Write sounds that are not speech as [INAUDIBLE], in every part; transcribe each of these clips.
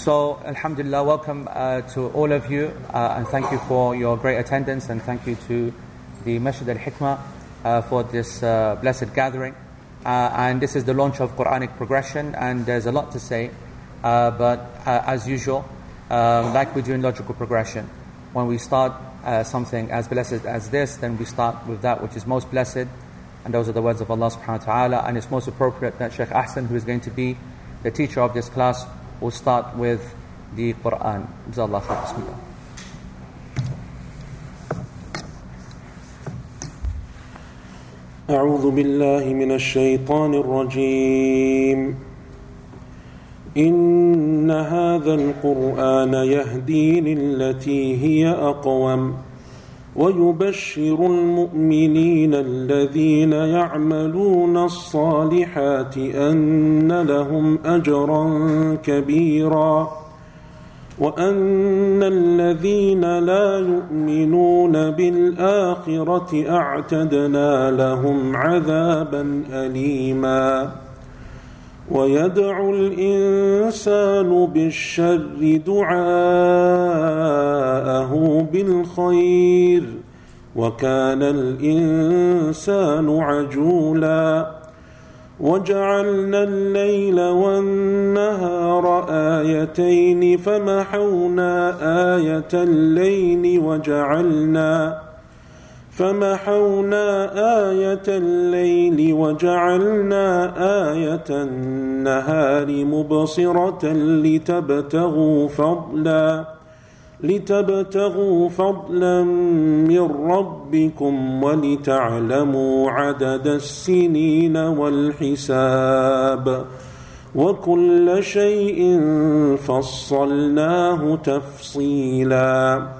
So, Alhamdulillah, welcome uh, to all of you, uh, and thank you for your great attendance, and thank you to the Masjid al Hikmah uh, for this uh, blessed gathering. Uh, and this is the launch of Quranic progression, and there's a lot to say, uh, but as usual, um, like we do in logical progression, when we start something as blessed as this, then we start with that which is most blessed, and those are the words of Allah subhanahu wa ta'ala, and it's most appropriate that Sheikh Hassan, who is going to be the teacher of this class, We'll start with the Quran. Bismillah. أعوذ بالله من الشيطان الرجيم إن هذا القرآن يهدي للتي هي أقوم ويبشر المؤمنين الذين يعملون الصالحات أن لهم أجرا كبيرا وأن الذين لا يؤمنون بالآخرة أعتدنا لهم عذابا أليما ويدعو الإنسان بالشر دعاءه بالخير وكان الإنسان عجولا وجعلنا الليل والنهار آيتين فمحونا آية الليل وجعلنا فمحونا آية الليل وجعلنا آية النهار مبصرة لتبتغوا فضلا لتبتغوا فضلا من ربكم ولتعلموا عدد السنين والحساب. وكل شيء فصلناه تفصيلاً.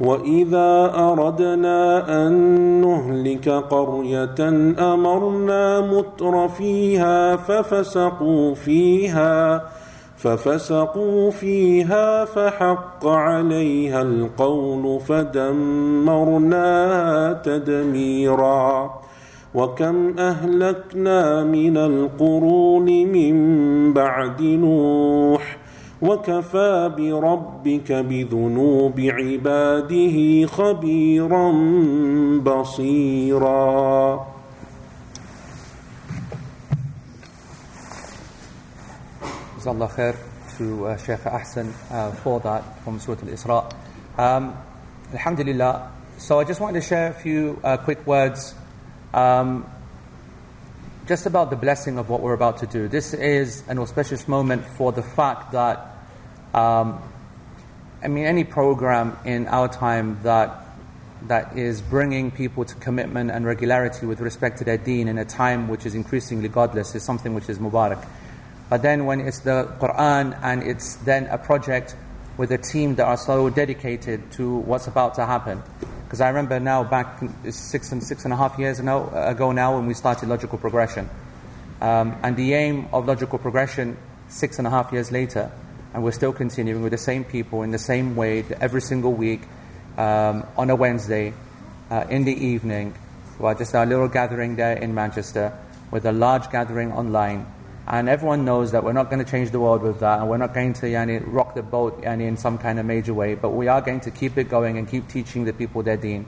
واذا اردنا ان نهلك قريه امرنا متر فيها ففسقوا فيها ففسقوا فيها فحق عليها القول فدمرناها تدميرا وكم اهلكنا من القرون من بعد نوح وكفى بربك بذنوب عباده خبيرا بصيرا Jazakallah khair to uh, Sheikh Ahsan uh, for that from Surah Al-Isra. Um, Alhamdulillah. So I just wanted to share a few uh, quick words um, just about the blessing of what we're about to do. This is an auspicious moment for the fact that, um, I mean, any program in our time that that is bringing people to commitment and regularity with respect to their deen in a time which is increasingly godless is something which is mubarak. But then when it's the Quran and it's then a project with a team that are so dedicated to what's about to happen, because I remember now back six and six and a half years ago now when we started logical progression. Um, and the aim of logical progression six and a half years later, and we're still continuing with the same people in the same way every single week um, on a Wednesday uh, in the evening. Well, just our little gathering there in Manchester with a large gathering online and everyone knows that we're not going to change the world with that, and we're not going to yani, rock the boat yani, in some kind of major way, but we are going to keep it going and keep teaching the people their deen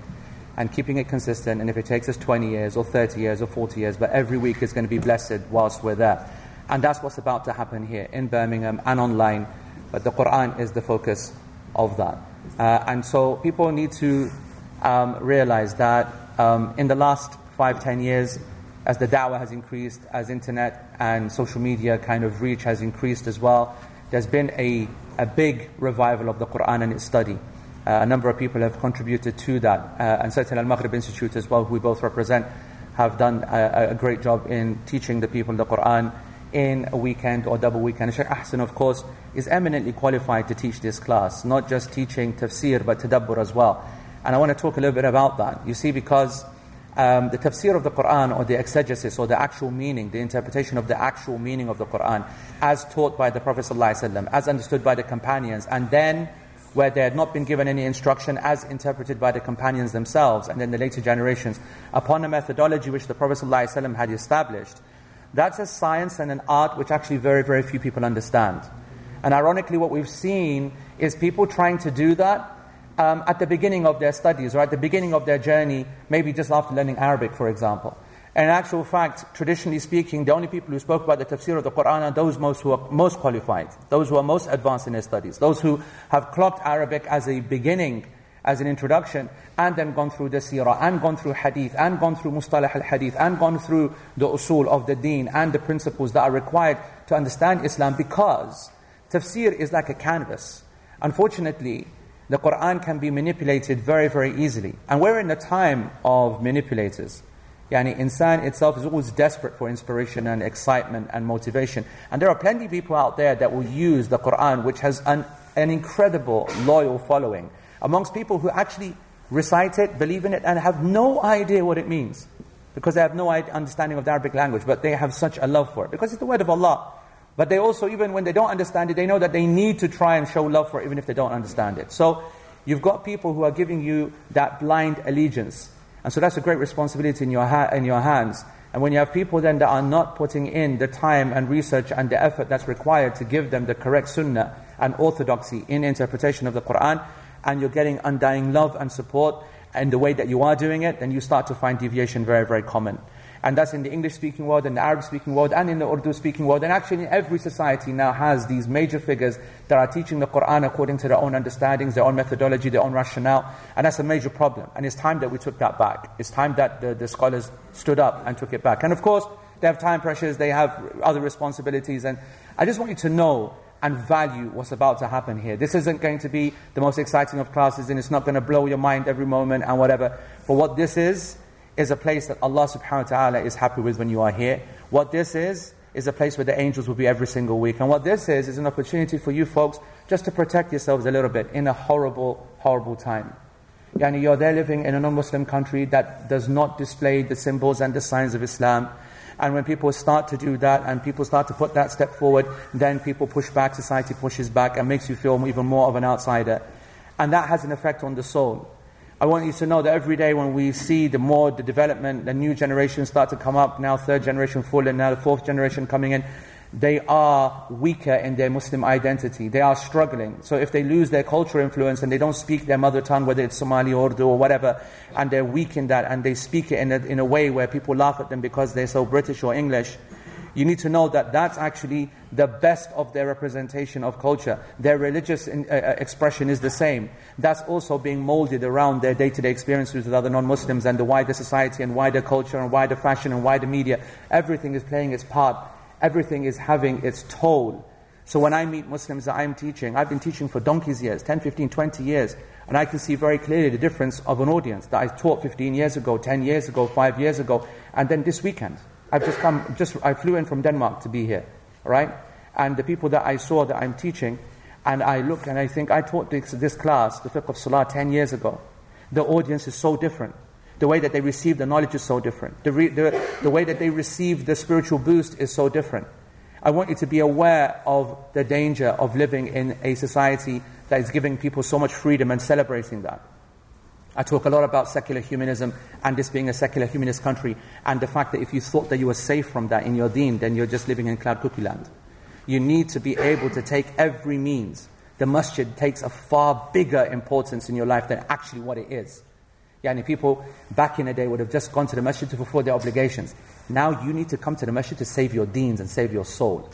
and keeping it consistent. And if it takes us 20 years or 30 years or 40 years, but every week is going to be blessed whilst we're there. And that's what's about to happen here in Birmingham and online. But the Quran is the focus of that. Uh, and so people need to um, realize that um, in the last five, ten years, as the da'wah has increased, as internet and social media kind of reach has increased as well, there's been a, a big revival of the Quran and its study. Uh, a number of people have contributed to that, uh, and certainly Al Maghrib Institute as well, who we both represent, have done a, a, great job in teaching the people the Quran in a weekend or double weekend. Sheikh Hassan, of course, is eminently qualified to teach this class, not just teaching tafsir, but tadabbur as well. And I want to talk a little bit about that. You see, because um, the tafsir of the Quran or the exegesis or the actual meaning, the interpretation of the actual meaning of the Quran as taught by the Prophet ﷺ, as understood by the companions, and then where they had not been given any instruction as interpreted by the companions themselves and then the later generations upon a methodology which the Prophet ﷺ had established. That's a science and an art which actually very, very few people understand. And ironically, what we've seen is people trying to do that um, at the beginning of their studies or at the beginning of their journey, maybe just after learning Arabic, for example. And in actual fact, traditionally speaking, the only people who spoke about the tafsir of the Quran are those most who are most qualified, those who are most advanced in their studies, those who have clocked Arabic as a beginning, as an introduction, and then gone through the seerah, and gone through hadith, and gone through mustalah al-hadith, and gone through the usul of the deen, and the principles that are required to understand Islam, because tafsir is like a canvas. Unfortunately, the Quran can be manipulated very, very easily. And we're in a time of manipulators. Yani insan itself is always desperate for inspiration and excitement and motivation. And there are plenty of people out there that will use the Quran, which has an, an incredible loyal following, amongst people who actually recite it, believe in it, and have no idea what it means. Because they have no understanding of the Arabic language, but they have such a love for it. Because it's the word of Allah. But they also, even when they don't understand it, they know that they need to try and show love for it, even if they don't understand it. So you've got people who are giving you that blind allegiance. And so that's a great responsibility in your, ha- in your hands. And when you have people then that are not putting in the time and research and the effort that's required to give them the correct sunnah and orthodoxy in interpretation of the Quran, and you're getting undying love and support in the way that you are doing it, then you start to find deviation very, very common. And that's in the English speaking world, in the Arab speaking world, and in the Urdu speaking world. And actually, every society now has these major figures that are teaching the Quran according to their own understandings, their own methodology, their own rationale. And that's a major problem. And it's time that we took that back. It's time that the, the scholars stood up and took it back. And of course, they have time pressures, they have other responsibilities. And I just want you to know and value what's about to happen here. This isn't going to be the most exciting of classes, and it's not going to blow your mind every moment and whatever. But what this is, is a place that Allah subhanahu wa ta'ala is happy with when you are here. What this is, is a place where the angels will be every single week. And what this is, is an opportunity for you folks just to protect yourselves a little bit in a horrible, horrible time. Yani you're there living in a non-Muslim country that does not display the symbols and the signs of Islam. And when people start to do that and people start to put that step forward, then people push back, society pushes back and makes you feel even more of an outsider. And that has an effect on the soul. I want you to know that every day when we see the more the development, the new generation start to come up, now third generation full and now the fourth generation coming in, they are weaker in their Muslim identity. They are struggling. So if they lose their cultural influence and they don't speak their mother tongue, whether it's Somali Urdu or whatever, and they're weak in that and they speak it in a, in a way where people laugh at them because they're so British or English, you need to know that that's actually the best of their representation of culture. Their religious in, uh, uh expression is the same. That's also being molded around their day to day experiences with other non Muslims and the wider society and wider culture and wider fashion and wider media. Everything is playing its part, everything is having its toll. So when I meet Muslims that I'm teaching, I've been teaching for donkey's years 10, 15, 20 years. And I can see very clearly the difference of an audience that I taught 15 years ago, 10 years ago, 5 years ago, and then this weekend. I've just come, just I flew in from Denmark to be here, right? And the people that I saw that I'm teaching, and I look and I think I taught this, this class, the fiqh of salah, 10 years ago. The audience is so different. The way that they receive the knowledge is so different. The, re, the, the way that they receive the spiritual boost is so different. I want you to be aware of the danger of living in a society that is giving people so much freedom and celebrating that. I talk a lot about secular humanism and this being a secular humanist country, and the fact that if you thought that you were safe from that in your deen, then you're just living in cloud cookie land. You need to be able to take every means. The masjid takes a far bigger importance in your life than actually what it is. Yani people back in the day would have just gone to the masjid to fulfill their obligations. Now you need to come to the masjid to save your deens and save your soul.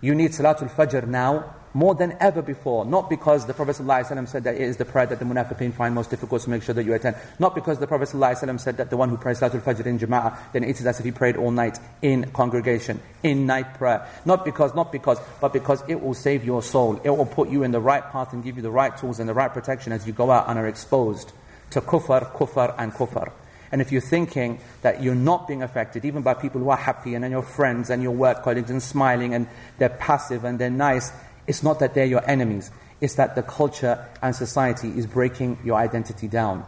You need Salatul Fajr now more than ever before. Not because the Prophet ﷺ said that it is the prayer that the munafiqeen find most difficult to make sure that you attend. Not because the Prophet ﷺ said that the one who prays Salatul Fajr in Jama'ah, then it is as if he prayed all night in congregation, in night prayer. Not because, not because, but because it will save your soul. It will put you in the right path and give you the right tools and the right protection as you go out and are exposed to kufr, kufr, and kufr. And if you're thinking that you're not being affected, even by people who are happy and your friends and your work colleagues and smiling and they're passive and they're nice, it's not that they're your enemies. It's that the culture and society is breaking your identity down.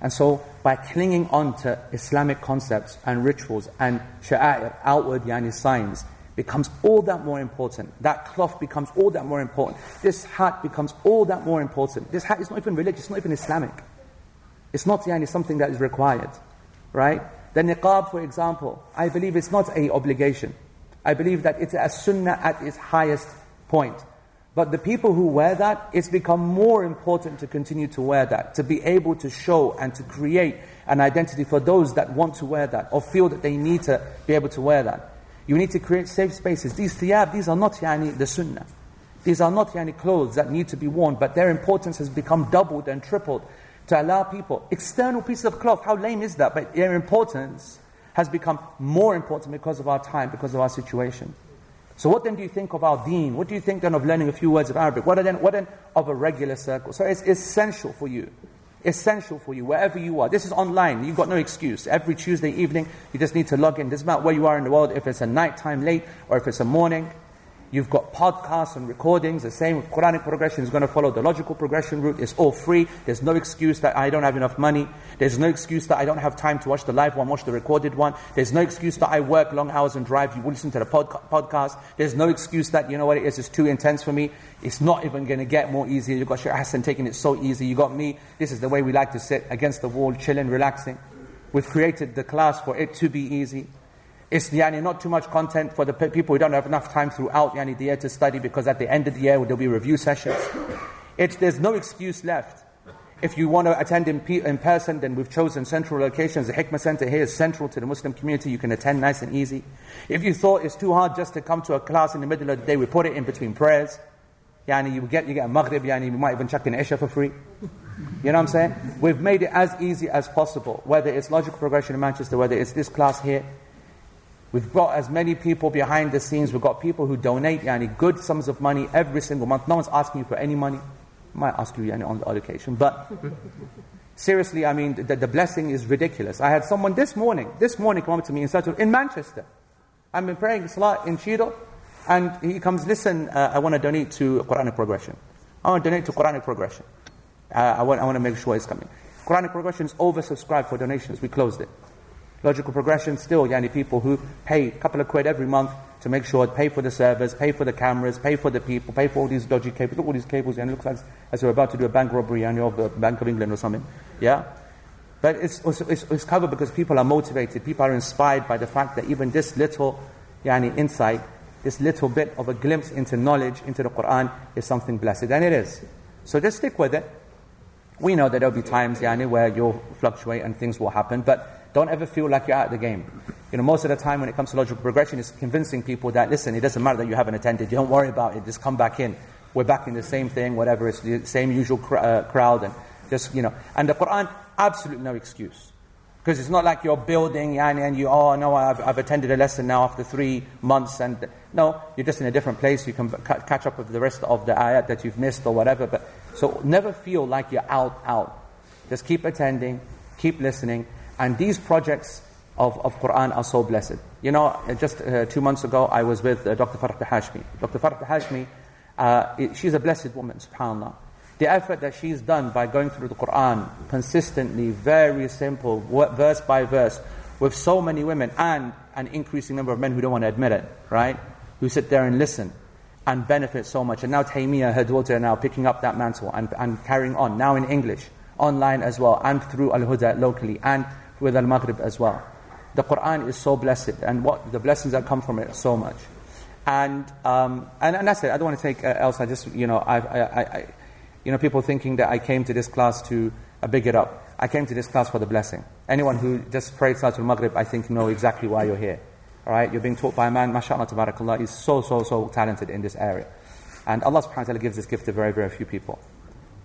And so, by clinging on to Islamic concepts and rituals and sha'air, outward yani signs, becomes all that more important. That cloth becomes all that more important. This hat becomes all that more important. This hat is not even religious, it's not even Islamic. It's not yani, something that is required, right? The niqab, for example, I believe it's not a obligation. I believe that it's a sunnah at its highest point. But the people who wear that, it's become more important to continue to wear that, to be able to show and to create an identity for those that want to wear that or feel that they need to be able to wear that. You need to create safe spaces. These thiyab, these are not yani, the sunnah. These are not yani, clothes that need to be worn, but their importance has become doubled and tripled to allow people. External pieces of cloth, how lame is that? But their importance has become more important because of our time, because of our situation. So what then do you think of our deen? What do you think then of learning a few words of Arabic? What then, what then of a regular circle? So it's essential for you. Essential for you, wherever you are. This is online. You've got no excuse. Every Tuesday evening, you just need to log in. Doesn't matter where you are in the world, if it's a night time late or if it's a morning. You've got podcasts and recordings. The same with Quranic progression is going to follow the logical progression route. It's all free. There's no excuse that I don't have enough money. There's no excuse that I don't have time to watch the live one, watch the recorded one. There's no excuse that I work long hours and drive. You listen to the podca- podcast. There's no excuse that, you know what it is, it's too intense for me. It's not even going to get more easy. You've got Shaykh Hassan taking it so easy. You got me. This is the way we like to sit against the wall, chilling, relaxing. We've created the class for it to be easy. It's yani, not too much content for the people who don't have enough time throughout yani, the year to study because at the end of the year there'll be review sessions. It's, there's no excuse left. If you want to attend in, in person, then we've chosen central locations. The Hikmah Center here is central to the Muslim community. You can attend nice and easy. If you thought it's too hard just to come to a class in the middle of the day, we put it in between prayers. Yani you get you get a Maghrib, yani you might even chuck in Isha for free. You know what I'm saying? We've made it as easy as possible, whether it's logical progression in Manchester, whether it's this class here. We've got as many people behind the scenes. We've got people who donate yani, good sums of money every single month. No one's asking you for any money. I Might ask you yani, on the odd occasion. But [LAUGHS] seriously, I mean, the, the, blessing is ridiculous. I had someone this morning, this morning come up to me in, in Manchester. I've been praying Salah in Cheadle, and he comes, listen, uh, I want to donate to Quranic progression. I want to donate to Quranic progression. Uh, I, want, I want to make sure it's coming. Quranic progression is oversubscribed for donations. We closed it. Logical progression, still, yani people who pay a couple of quid every month to make sure, pay for the servers, pay for the cameras, pay for the people, pay for all these dodgy cables. Look all these cables, and it looks like as we're about to do a bank robbery and of the Bank of England or something. Yeah? But it's, it's, it's covered because people are motivated, people are inspired by the fact that even this little yani, insight, this little bit of a glimpse into knowledge, into the Quran, is something blessed. And it is. So just stick with it. We know that there'll be times yani, where you'll fluctuate and things will happen, but don't ever feel like you're out of the game. You know, most of the time when it comes to logical progression, it's convincing people that, listen, it doesn't matter that you haven't attended, you don't worry about it, just come back in. We're back in the same thing, whatever, it's the same usual cr- uh, crowd, and just, you know. And the Quran, absolutely no excuse. Because it's not like you're building and, and you, oh no, I've, I've attended a lesson now after three months, and no, you're just in a different place. You can catch up with the rest of the ayat that you've missed or whatever. But so never feel like you're out, out. Just keep attending, keep listening, and these projects of, of Quran are so blessed. You know, just uh, two months ago, I was with uh, Dr. Farhat Hashmi. Dr. Farhat Hashmi, uh, she's a blessed woman, subhanAllah. The effort that she's done by going through the Quran consistently, very simple, verse by verse, with so many women and an increasing number of men who don't want to admit it, right? Who sit there and listen and benefit so much. And now Taymiyyah, her daughter, now picking up that mantle and, and carrying on, now in English, online as well, and through Al Huda locally, and with Al Maghrib as well. The Quran is so blessed, and what the blessings that come from it so much. And um, and, and that's it. I don't want to take uh, else. I just you know I, I, I you know people thinking that I came to this class to uh, big it up. I came to this class for the blessing. Anyone who just prayed Salatul Maghrib, I think know exactly why you're here. All right, you're being taught by a man, mashallah, tabarakallah, he's so, so, so talented in this area. And Allah subhanahu wa ta'ala gives this gift to very, very few people.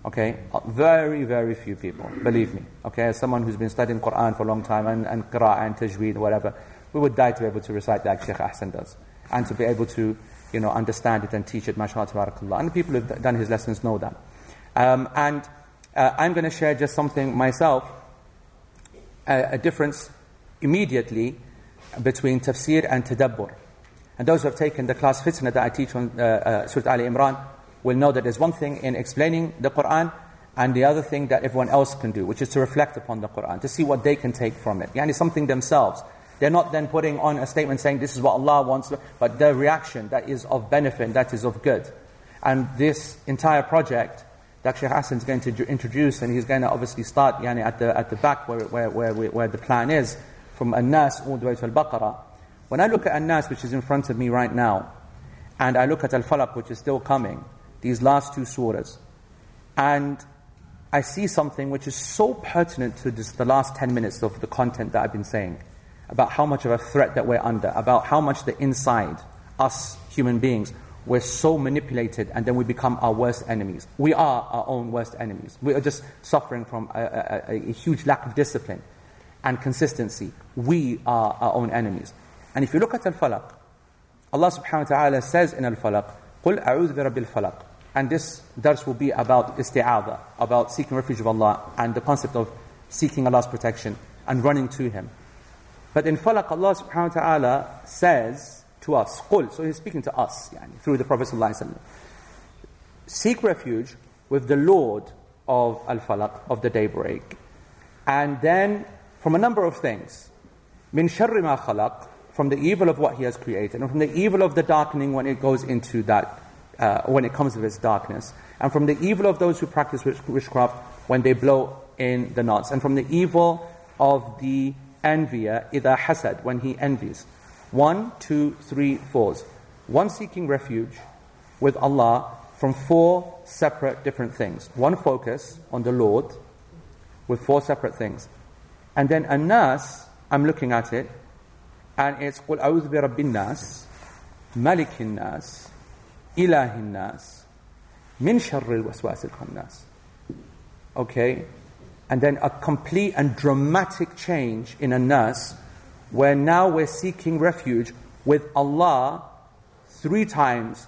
Okay? Uh, very, very few people, believe me. Okay? As someone who's been studying Quran for a long time and, and Qur'an and Tajweed, whatever, we would die to be able to recite like Sheikh Hassan does. And to be able to, you know, understand it and teach it, mashallah, tabarakallah. And the people who've done his lessons know that. Um, and uh, I'm going to share just something myself, a, a difference immediately between tafsir and tadabbur. And those who have taken the class fitna that I teach on uh, uh, Surah Ali Imran will know that there's one thing in explaining the Quran and the other thing that everyone else can do, which is to reflect upon the Quran, to see what they can take from it. Yani something themselves. They're not then putting on a statement saying this is what Allah wants, but the reaction that is of benefit, that is of good. And this entire project that Sheikh Hassan is going to introduce, and he's going to obviously start yani, at, the, at the back where, where, where, where the plan is, from An-Nas all the way to Al-Baqarah. When I look at An-Nas, which is in front of me right now, and I look at Al-Falaq, which is still coming, these last two surahs, and I see something which is so pertinent to this, the last 10 minutes of the content that I've been saying about how much of a threat that we're under, about how much the inside, us human beings, we're so manipulated and then we become our worst enemies. We are our own worst enemies. We are just suffering from a, a, a huge lack of discipline and consistency. We are our own enemies. And if you look at Al Falaq, Allah subhanahu wa ta'ala says in Al Falaq, قُلْ أَعُوذُ بِرَبِّ الْفَلَقِ and this dars will be about isti'adha, about seeking refuge of Allah and the concept of seeking Allah's protection and running to Him. But in Falaq, Allah subhanahu wa ta'ala says to us, قُلْ So He's speaking to us through the Prophet Seek refuge with the Lord of Al Falaq, of the daybreak. And then from a number of things. Min sharri ma khalaq, from the evil of what he has created, and from the evil of the darkening when it goes into that, uh, when it comes to this darkness, and from the evil of those who practice witchcraft when they blow in the knots, and from the evil of the envier, Ida hasad, when he envies. One, two, three, fours. One seeking refuge with Allah from four separate different things. One focus on the Lord with four separate things. And then An-Nas, I'm looking at it, and it's قُلْ أَعُوذُ بِرَبِّ النَّاسِ مَلِكِ النَّاسِ إله الناس من شر الوسواس الخناس. Okay? And then a complete and dramatic change in An-Nas, where now we're seeking refuge with Allah three times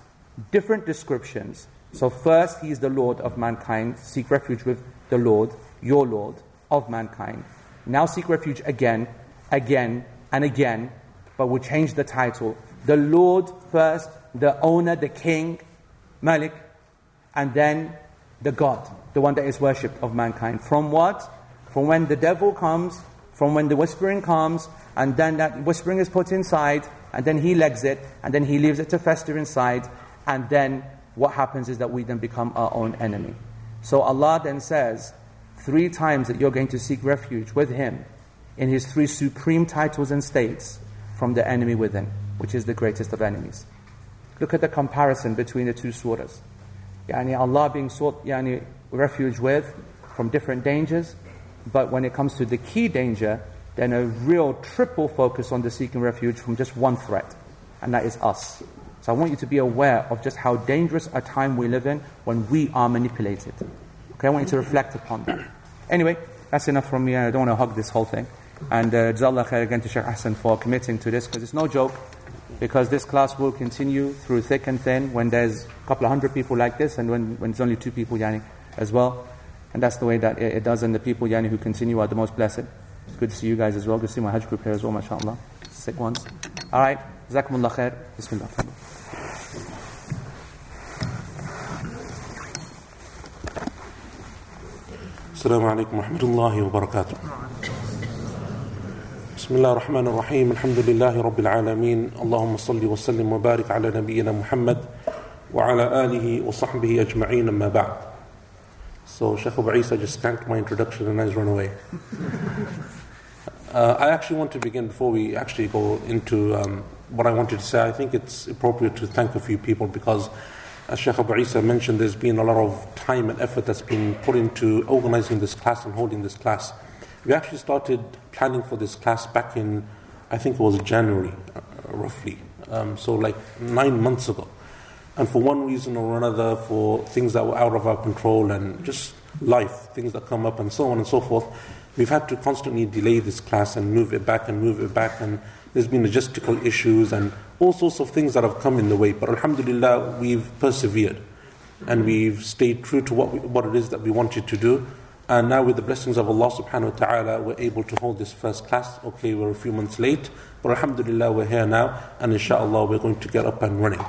different descriptions. So first he is the lord of mankind. Seek refuge with the lord your lord of mankind. Now seek refuge again again and again but we change the title. The Lord first, the owner, the king, Malik, and then the God, the one that is worshipped of mankind. From what? From when the devil comes, from when the whispering comes, and then that whispering is put inside, and then he legs it, and then he leaves it to fester inside, and then what happens is that we then become our own enemy. So Allah then says, three times that you're going to seek refuge with him in his three supreme titles and states from the enemy within, which is the greatest of enemies. Look at the comparison between the two surahs. Yani Allah being sought yani, refuge with from different dangers, but when it comes to the key danger, then a real triple focus on the seeking refuge from just one threat, and that is us. So I want you to be aware of just how dangerous a time we live in when we are manipulated. Okay, I want you to reflect upon that. Anyway, that's enough from me. I don't want to hug this whole thing. And uh, Jazakallah khair again to Sheikh Hassan for committing to this because it's no joke Because this class will continue through thick and thin when there's a couple of hundred people like this and when, when it's only two people yani as well. And that's the way that it, it does. And the people yani who continue are the most blessed. It's good to see you guys as well. Good to see my Hajj group here as well, mashallah. Sick ones. All right. Jazakumullah khair. Bismillah. السلام عليكم ورحمة الله وبركاته بسم الله الرحمن الرحيم الحمد لله رب العالمين اللهم صل وسلم وبارك على نبينا محمد وعلى آله وصحبه أجمعين أما بعد So Sheikh Abu Isa just skanked my introduction and has run away. [LAUGHS] uh, I actually want to begin before we actually go into um, what I wanted to say. I think it's appropriate to thank a few people because as Sheikh Abu Isa mentioned, there's been a lot of time and effort that's been put into organizing this class and holding this class. We actually started planning for this class back in, I think it was January, uh, roughly. Um, so, like nine months ago. And for one reason or another, for things that were out of our control and just life, things that come up and so on and so forth, we've had to constantly delay this class and move it back and move it back. And there's been logistical issues and all sorts of things that have come in the way. But Alhamdulillah, we've persevered and we've stayed true to what, we, what it is that we wanted to do. And now, with the blessings of Allah subhanahu wa ta'ala, we're able to hold this first class. Okay, we're a few months late, but Alhamdulillah, we're here now, and inshallah, we're going to get up and running.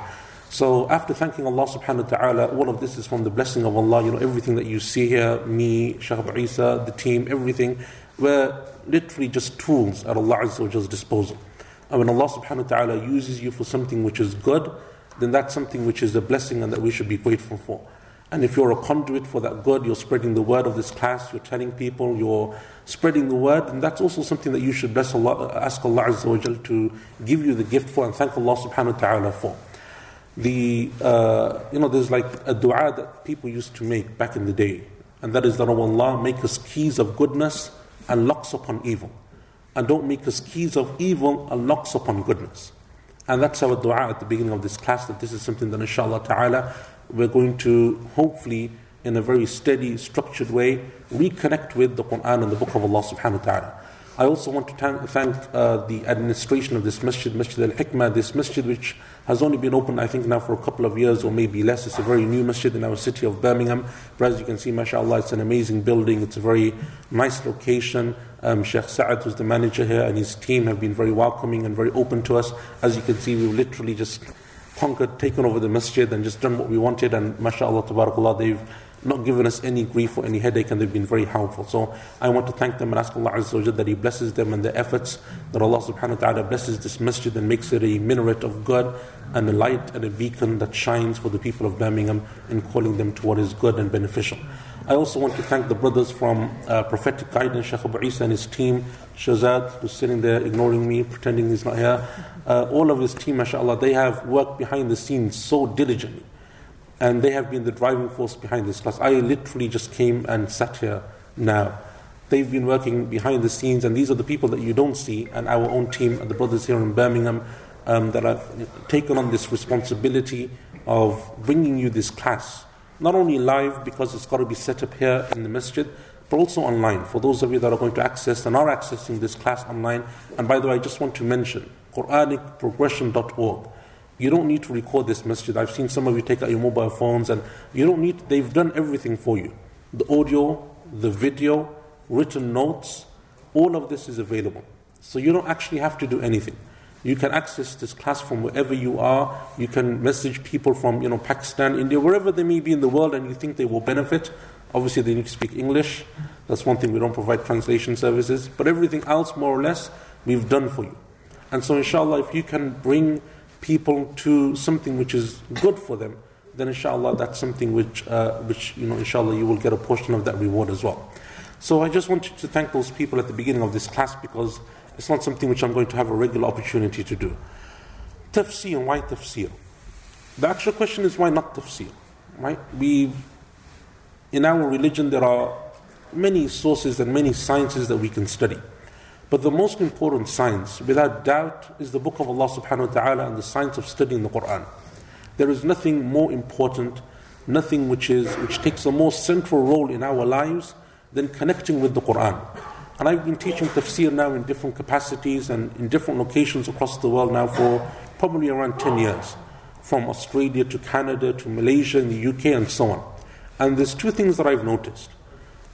So, after thanking Allah subhanahu wa ta'ala, all of this is from the blessing of Allah. You know, everything that you see here, me, Shaykh Isa, the team, everything, we're literally just tools at Allah Azza wa disposal. And when Allah subhanahu wa ta'ala uses you for something which is good, then that's something which is a blessing and that we should be grateful for. And if you're a conduit for that good, you're spreading the word of this class, you're telling people, you're spreading the word, and that's also something that you should bless Allah, ask Allah Azza wa Jal to give you the gift for and thank Allah subhanahu wa ta'ala for. The, uh, you know, there's like a dua that people used to make back in the day, and that is that, oh Allah, make us keys of goodness and locks upon evil. And don't make us keys of evil and locks upon goodness. And that's our dua at the beginning of this class, that this is something that inshallah ta'ala we're going to hopefully in a very steady, structured way reconnect with the Quran and the Book of Allah subhanahu wa ta'ala. I also want to thank uh, the administration of this masjid, Masjid al Hikmah, this masjid which has only been open, I think, now for a couple of years or maybe less. It's a very new masjid in our city of Birmingham. But as you can see, mashallah, it's an amazing building. It's a very nice location. Um, Sheikh Sa'ad, who's the manager here, and his team have been very welcoming and very open to us. As you can see, we've literally just conquered, taken over the masjid, and just done what we wanted. And mashallah, tabarakallah, they've not given us any grief or any headache, and they've been very helpful. So I want to thank them and ask Allah Azza wa that He blesses them and their efforts, that Allah subhanahu wa ta'ala blesses this masjid and makes it a minaret of good and a light and a beacon that shines for the people of Birmingham in calling them to what is good and beneficial. I also want to thank the brothers from uh, Prophetic Guidance, Sheikh Abu Isa and his team, Shazad, who's sitting there ignoring me, pretending he's not here. Uh, all of his team, mashallah, they have worked behind the scenes so diligently and they have been the driving force behind this class. I literally just came and sat here now. They've been working behind the scenes, and these are the people that you don't see, and our own team, and the brothers here in Birmingham, um, that have taken on this responsibility of bringing you this class. Not only live, because it's got to be set up here in the masjid, but also online. For those of you that are going to access and are accessing this class online, and by the way, I just want to mention QuranicProgression.org you don't need to record this masjid. I've seen some of you take out your mobile phones and you don't need, they've done everything for you. The audio, the video, written notes, all of this is available. So you don't actually have to do anything. You can access this class from wherever you are. You can message people from you know, Pakistan, India, wherever they may be in the world and you think they will benefit. Obviously, they need to speak English. That's one thing we don't provide translation services. But everything else, more or less, we've done for you. And so, inshallah, if you can bring people to something which is good for them, then inshallah that's something which, uh, which you know, inshallah you will get a portion of that reward as well. So I just wanted to thank those people at the beginning of this class because it's not something which I'm going to have a regular opportunity to do. Tafsir, why tafsir? The actual question is why not tafsir? Right? We, in our religion, there are many sources and many sciences that we can study. But the most important science, without doubt, is the book of Allah subhanahu wa ta'ala and the science of studying the Quran. There is nothing more important, nothing which, is, which takes a more central role in our lives than connecting with the Quran. And I've been teaching tafsir now in different capacities and in different locations across the world now for probably around 10 years, from Australia to Canada to Malaysia and the UK and so on. And there's two things that I've noticed.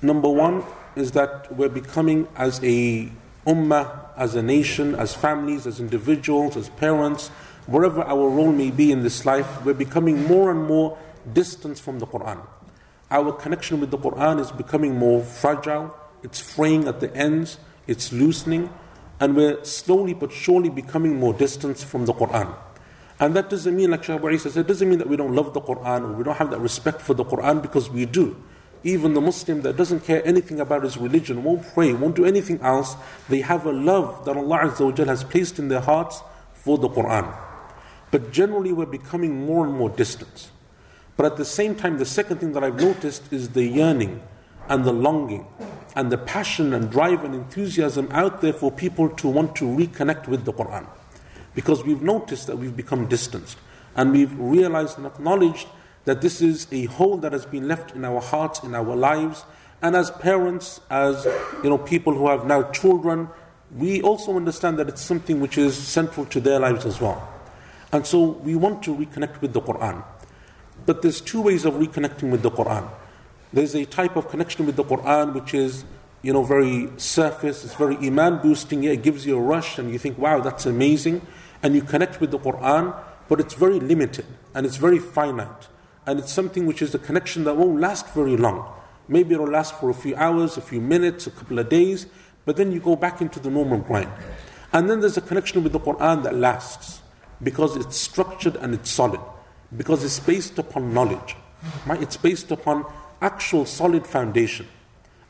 Number one is that we're becoming, as a ummah, as a nation, as families, as individuals, as parents, wherever our role may be in this life, we're becoming more and more distant from the Quran. Our connection with the Quran is becoming more fragile, it's fraying at the ends, it's loosening, and we're slowly but surely becoming more distant from the Quran. And that doesn't mean, like Shaykh Isa said, it doesn't mean that we don't love the Quran or we don't have that respect for the Quran because we do even the Muslim that doesn't care anything about his religion, won't pray, won't do anything else, they have a love that Allah Azza has placed in their hearts for the Quran. But generally, we're becoming more and more distant. But at the same time, the second thing that I've noticed is the yearning and the longing and the passion and drive and enthusiasm out there for people to want to reconnect with the Quran. Because we've noticed that we've become distanced. And we've realized and acknowledged that this is a hole that has been left in our hearts, in our lives. And as parents, as you know, people who have now children, we also understand that it's something which is central to their lives as well. And so we want to reconnect with the Quran. But there's two ways of reconnecting with the Quran. There's a type of connection with the Quran which is, you know, very surface, it's very iman boosting, it gives you a rush and you think, wow, that's amazing. And you connect with the Quran, but it's very limited and it's very finite. And it's something which is a connection that won't last very long. Maybe it'll last for a few hours, a few minutes, a couple of days, but then you go back into the normal grind. And then there's a connection with the Quran that lasts because it's structured and it's solid, because it's based upon knowledge. Right? It's based upon actual solid foundation.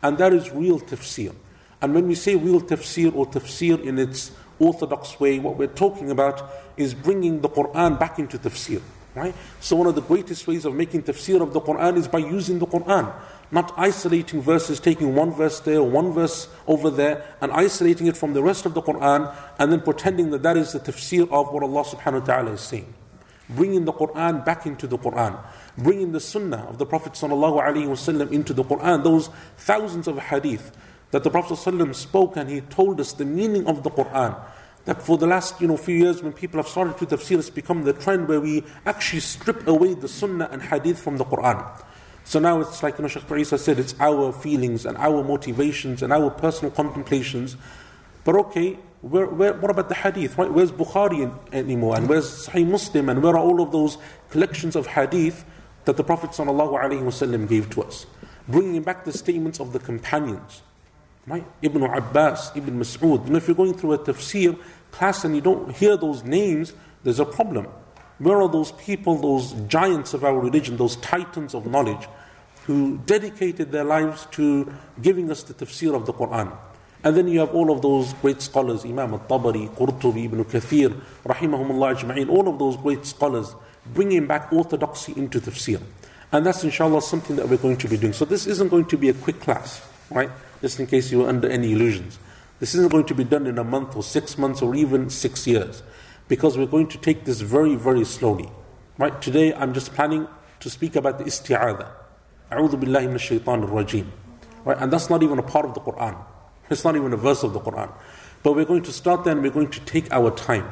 And that is real tafsir. And when we say real tafsir or tafsir in its orthodox way, what we're talking about is bringing the Quran back into tafsir. Right? So one of the greatest ways of making tafsir of the Quran is by using the Quran. Not isolating verses, taking one verse there, one verse over there, and isolating it from the rest of the Quran, and then pretending that that is the tafsir of what Allah subhanahu wa ta'ala is saying. Bringing the Quran back into the Quran. Bringing the sunnah of the Prophet sallallahu alaihi wasallam into the Quran. Those thousands of hadith that the Prophet ﷺ spoke and he told us the meaning of the Quran. That for the last you know, few years, when people have started to tafsir, it's become the trend where we actually strip away the sunnah and hadith from the Quran. So now it's like you know, Shaykh Isa said, it's our feelings and our motivations and our personal contemplations. But okay, where, where, what about the hadith? Right? Where's Bukhari anymore? And where's Sahih Muslim? And where are all of those collections of hadith that the Prophet ﷺ gave to us? Bringing back the statements of the companions. Right? Ibn Abbas, Ibn Mas'ud. Know, if you're going through a tafsir class and you don't hear those names, there's a problem. Where are those people, those giants of our religion, those titans of knowledge, who dedicated their lives to giving us the tafsir of the Quran? And then you have all of those great scholars, Imam al-Tabari, Qurtubi, Ibn Kathir, Rahimahumullah Ajma'in, all of those great scholars, bringing back orthodoxy into tafsir. And that's inshallah something that we're going to be doing. So this isn't going to be a quick class, right? Just in case you were under any illusions. This isn't going to be done in a month or six months or even six years because we're going to take this very, very slowly. Right? Today I'm just planning to speak about the isti'adha. A'udhu billahi shaitan rajim. Right? And that's not even a part of the Quran. It's not even a verse of the Quran. But we're going to start there and we're going to take our time.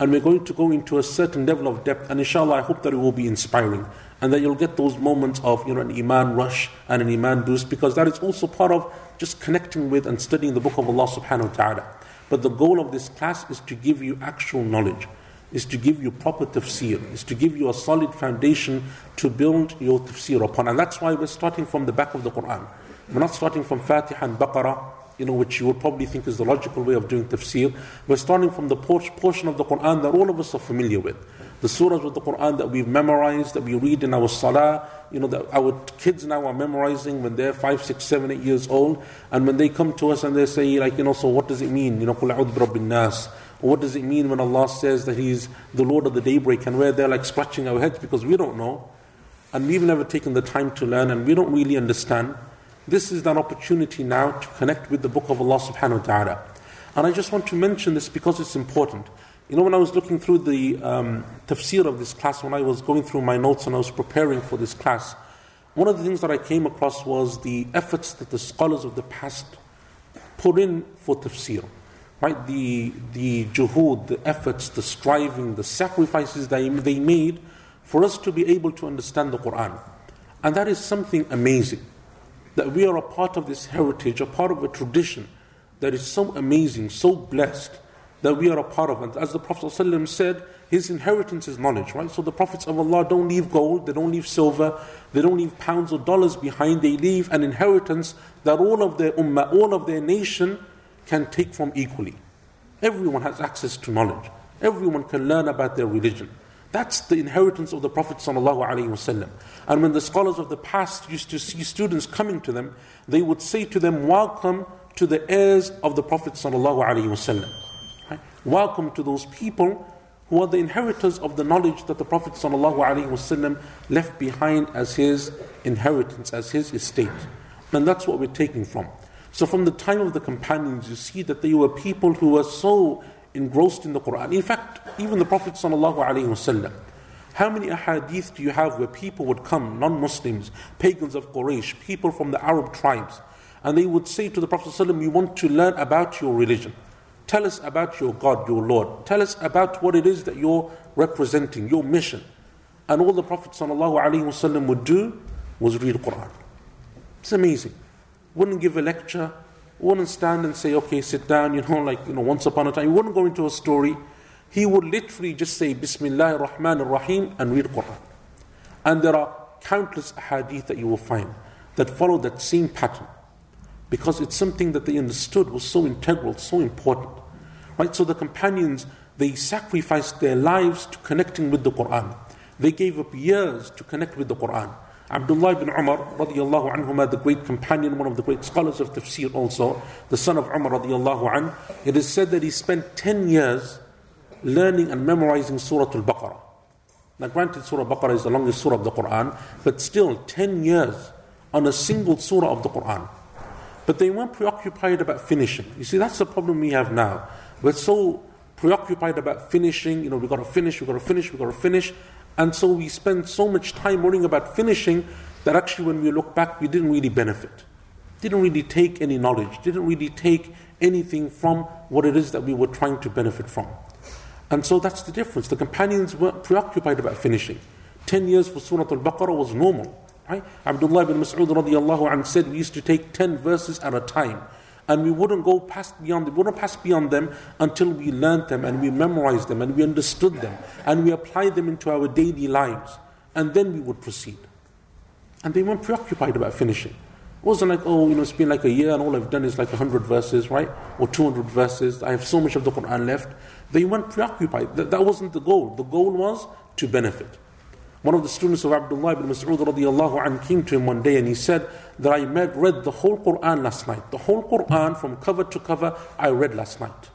And we're going to go into a certain level of depth. And inshallah, I hope that it will be inspiring and that you'll get those moments of you know an iman rush and an iman boost because that is also part of just connecting with and studying the book of Allah subhanahu wa ta'ala. But the goal of this class is to give you actual knowledge, is to give you proper tafsir, is to give you a solid foundation to build your tafsir upon. And that's why we're starting from the back of the Quran. We're not starting from Fatiha and Baqarah, you know, which you would probably think is the logical way of doing tafsir. We're starting from the portion of the Quran that all of us are familiar with the surahs of the Quran that we've memorized, that we read in our salah, you know, that our kids now are memorizing when they're five, six, seven, eight years old. And when they come to us and they say, like, you know, so what does it mean? You know, قُلْ أَعُوذُ بِرَبِّ النَّاسِ what does it mean when Allah says that He's the Lord of the daybreak and we're there like scratching our heads because we don't know and we've never taken the time to learn and we don't really understand. This is an opportunity now to connect with the book of Allah subhanahu wa ta'ala. And I just want to mention this because it's important. You know, when I was looking through the um, tafsir of this class, when I was going through my notes and I was preparing for this class, one of the things that I came across was the efforts that the scholars of the past put in for tafsir. Right? The, the juhud, the efforts, the striving, the sacrifices they, they made for us to be able to understand the Quran. And that is something amazing. That we are a part of this heritage, a part of a tradition that is so amazing, so blessed that we are a part of. And as the Prophet ﷺ said, his inheritance is knowledge, right? So the prophets of Allah don't leave gold, they don't leave silver, they don't leave pounds or dollars behind, they leave an inheritance that all of their ummah, all of their nation can take from equally. Everyone has access to knowledge. Everyone can learn about their religion. That's the inheritance of the Prophet ﷺ. And when the scholars of the past used to see students coming to them, they would say to them, Welcome to the heirs of the Prophet ﷺ. Welcome to those people who are the inheritors of the knowledge that the Prophet ﷺ left behind as his inheritance, as his estate. And that's what we're taking from. So, from the time of the companions, you see that they were people who were so engrossed in the Quran. In fact, even the Prophet ﷺ How many ahadith do you have where people would come, non Muslims, pagans of Quraysh, people from the Arab tribes, and they would say to the Prophet, ﷺ, We want to learn about your religion. Tell us about your God, your Lord. Tell us about what it is that you're representing, your mission. And all the Prophet ﷺ would do was read Quran. It's amazing. Wouldn't give a lecture, wouldn't stand and say, okay, sit down, you know, [LAUGHS] like, you know, once upon a time. He wouldn't go into a story. He would literally just say, Bismillah ar-Rahman ar-Rahim and read Quran. And there are countless hadith that you will find that follow that same pattern because it's something that they understood was so integral, so important. Right? So the companions, they sacrificed their lives to connecting with the Quran. They gave up years to connect with the Quran. Abdullah ibn Umar, radiallahu anhuma, the great companion, one of the great scholars of tafsir also, the son of Umar, radiallahu anh, it is said that he spent 10 years learning and memorizing Surah Al Baqarah. Now, granted, Surah Al Baqarah is the longest surah of the Quran, but still 10 years on a single surah of the Quran. But they weren't preoccupied about finishing. You see, that's the problem we have now. We're so preoccupied about finishing, you know, we've got to finish, we've got to finish, we've got to finish. And so we spend so much time worrying about finishing that actually when we look back, we didn't really benefit. Didn't really take any knowledge, didn't really take anything from what it is that we were trying to benefit from. And so that's the difference. The companions weren't preoccupied about finishing. Ten years for Surah Al Baqarah was normal. Right? Abdullah ibn Mas'ud radiallahu anh said we used to take 10 verses at a time and we wouldn't go past beyond them, we wouldn't pass beyond them until we learned them and we memorized them and we understood them and we applied them into our daily lives and then we would proceed. And they weren't preoccupied about finishing. It wasn't like, oh, you know, it's been like a year and all I've done is like 100 verses, right? Or 200 verses. I have so much of the Quran left. They weren't preoccupied. That, that wasn't the goal. The goal was to benefit. One of the students of Abdullah ibn Mas'ud radiallahu anh came to him one day and he said that I met, read the whole Quran last night. The whole Quran from cover to cover I read last night.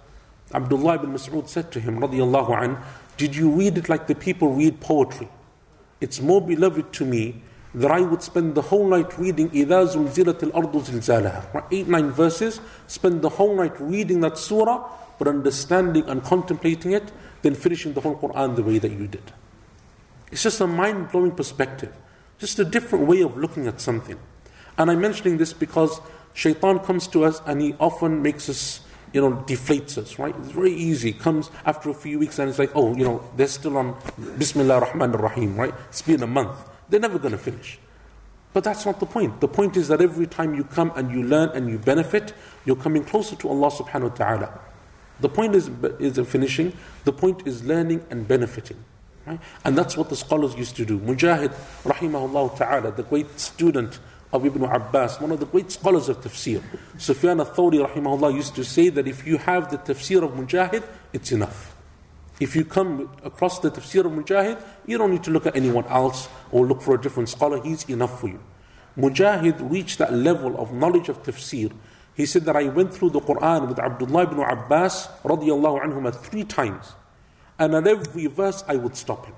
Abdullah ibn Mas'ud said to him radiallahu anh, Did you read it like the people read poetry? It's more beloved to me that I would spend the whole night reading إِذَا زُلْزِلَتِ الْأَرْضُ زِلْزَالَهَا Eight, nine verses, spend the whole night reading that surah, but understanding and contemplating it, then finishing the whole Quran the way that you did. It's just a mind blowing perspective, just a different way of looking at something. And I'm mentioning this because shaitan comes to us and he often makes us, you know, deflates us, right? It's very easy. Comes after a few weeks and it's like, oh, you know, they're still on Bismillah Rahman Rahim, right? It's been a month. They're never going to finish. But that's not the point. The point is that every time you come and you learn and you benefit, you're coming closer to Allah subhanahu wa ta'ala. The point is, is finishing, the point is learning and benefiting. Right? And that's what the scholars used to do. Mujahid, rahimahullah ta'ala, the great student of Ibn Abbas, one of the great scholars of tafsir. Sufyan al-Thawri, rahimahullah, used to say that if you have the tafsir of Mujahid, it's enough. If you come across the tafsir of Mujahid, you don't need to look at anyone else or look for a different scholar. He's enough for you. Mujahid reached that level of knowledge of tafsir. He said that I went through the Quran with Abdullah ibn Abbas radiallahu anhuma three times. And at every verse, I would stop him.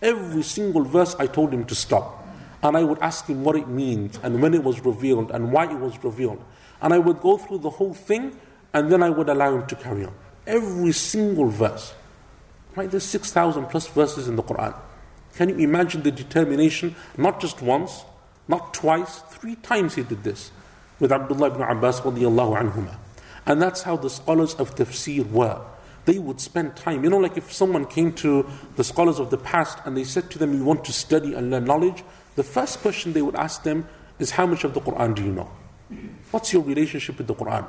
Every single verse, I told him to stop. And I would ask him what it means and when it was revealed and why it was revealed. And I would go through the whole thing and then I would allow him to carry on. Every single verse. Right? There's 6,000 plus verses in the Quran. Can you imagine the determination? Not just once, not twice, three times he did this with Abdullah ibn Abbas anhuma. And that's how the scholars of tafsir were they would spend time. You know, like if someone came to the scholars of the past and they said to them, You want to study and learn knowledge, the first question they would ask them is, How much of the Quran do you know? What's your relationship with the Quran?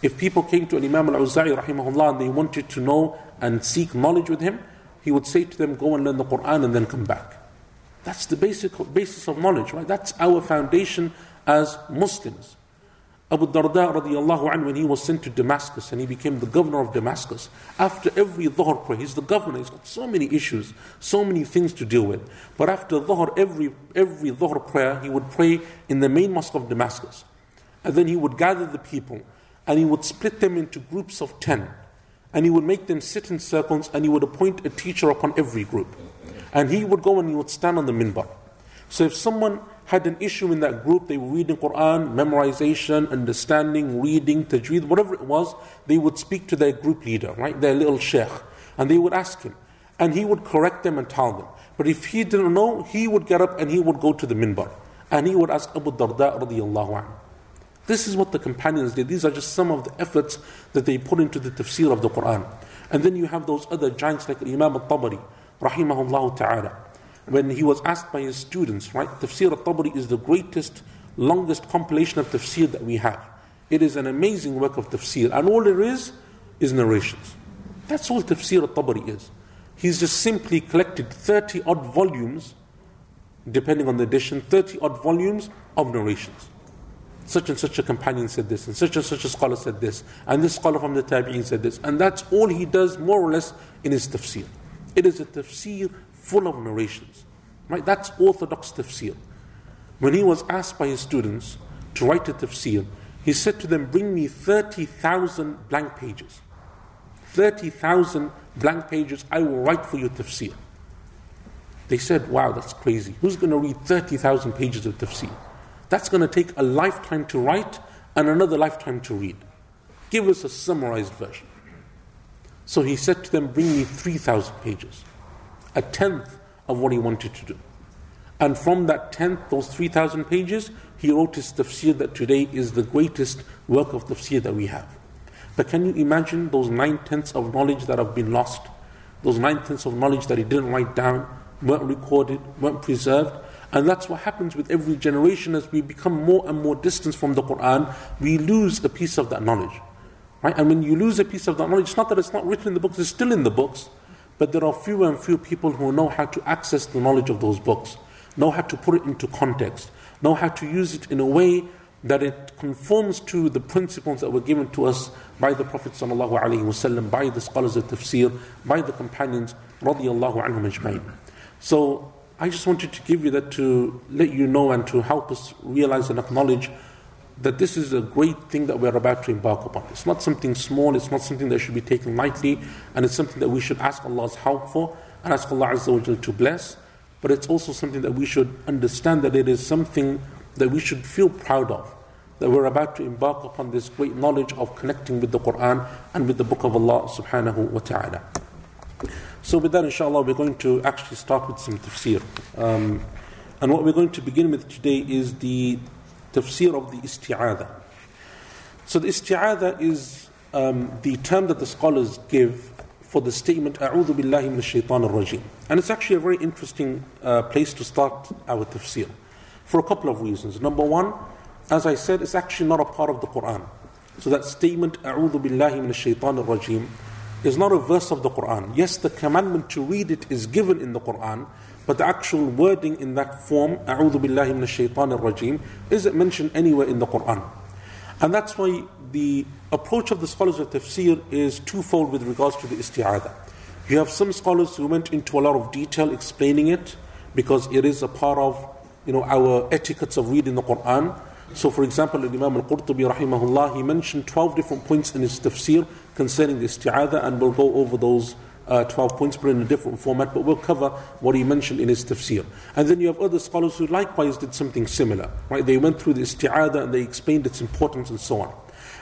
If people came to an Imam al Awza'i rahimahullah and they wanted to know and seek knowledge with him, he would say to them, Go and learn the Quran and then come back. That's the basic basis of knowledge, right? That's our foundation as Muslims. Abu Darda radiallahu anh, when he was sent to Damascus and he became the governor of Damascus, after every Dhuhr prayer, he's the governor, he's got so many issues, so many things to deal with. But after Dhuhr, every, every Dhuhr prayer, he would pray in the main mosque of Damascus. And then he would gather the people and he would split them into groups of 10. And he would make them sit in circles and he would appoint a teacher upon every group. And he would go and he would stand on the minbar. So if someone had an issue in that group, they were reading Quran, memorization, understanding, reading, tajweed, whatever it was, they would speak to their group leader, right, their little sheikh, and they would ask him. and he would correct them and tell them. But if he didn't know, he would get up and he would go to the minbar and he would ask Abu Darda radiallahu anhu. This is what the companions did. These are just some of the efforts that they put into the tafsir of the Quran. And then you have those other giants like Imam al-Tabari, rahimahullah ta'ala. When he was asked by his students, right, tafsir al-Tabari is the greatest, longest compilation of tafsir that we have. It is an amazing work of tafsir. And all there is, is narrations. That's all tafsir al-Tabari is. He's just simply collected 30 odd volumes, depending on the edition, 30 odd volumes of narrations such and such a companion said this, and such and such a scholar said this, and this scholar from the Tabi'in said this. And that's all he does more or less in his tafsir. It is a tafsir full of narrations. Right? That's orthodox tafsir. When he was asked by his students to write a tafsir, he said to them, Bring me 30,000 blank pages. 30,000 blank pages, I will write for you tafsir. They said, Wow, that's crazy. Who's going to read 30,000 pages of tafsir? That's going to take a lifetime to write and another lifetime to read. Give us a summarized version. So he said to them, Bring me 3,000 pages, a tenth of what he wanted to do. And from that tenth, those 3,000 pages, he wrote his tafsir that today is the greatest work of tafsir that we have. But can you imagine those nine tenths of knowledge that have been lost? Those nine tenths of knowledge that he didn't write down, weren't recorded, weren't preserved, and that's what happens with every generation as we become more and more distant from the Quran, we lose a piece of that knowledge. Right? And when you lose a piece of that knowledge, it's not that it's not written in the books, it's still in the books, but there are fewer and fewer people who know how to access the knowledge of those books, know how to put it into context, know how to use it in a way that it conforms to the principles that were given to us by the Prophet ﷺ, by the scholars of tafsir, by the companions, radiallahu anhum ajma'in. So I just wanted to give you that to let you know and to help us realize and acknowledge that this is a great thing that we're about to embark upon. It's not something small, it's not something that should be taken lightly, and it's something that we should ask Allah's help for and ask Allah Azza wa to bless. But it's also something that we should understand that it is something that we should feel proud of. That we're about to embark upon this great knowledge of connecting with the Quran and with the Book of Allah subhanahu wa ta'ala. So, with that, inshallah, we're going to actually start with some tafsir. Um, and what we're going to begin with today is the tafsir of the isti'adha. So, the isti'adha is um, the term that the scholars give for the statement, A'udhu billahi min shaitan al-rajim. And it's actually a very interesting uh, place to start our tafsir for a couple of reasons. Number one, as I said, it's actually not a part of the Quran. So, that statement, A'udhu billahi min shaitan al-rajim, is not a verse of the Quran. Yes, the commandment to read it is given in the Quran, but the actual wording in that form, أعوذ بالله من الشيطان الرجيم, isn't mentioned anywhere in the Quran. And that's why the approach of the scholars of tafsir is twofold with regards to the isti'adah. You have some scholars who went into a lot of detail explaining it because it is a part of you know, our etiquettes of reading the Quran. So, for example, Imam al Qurtubi, rahimahullah, he mentioned 12 different points in his tafsir concerning the isti'adah, and we'll go over those uh, 12 points, but in a different format. But we'll cover what he mentioned in his tafsir. And then you have other scholars who likewise did something similar. Right? They went through the isti'adah and they explained its importance and so on.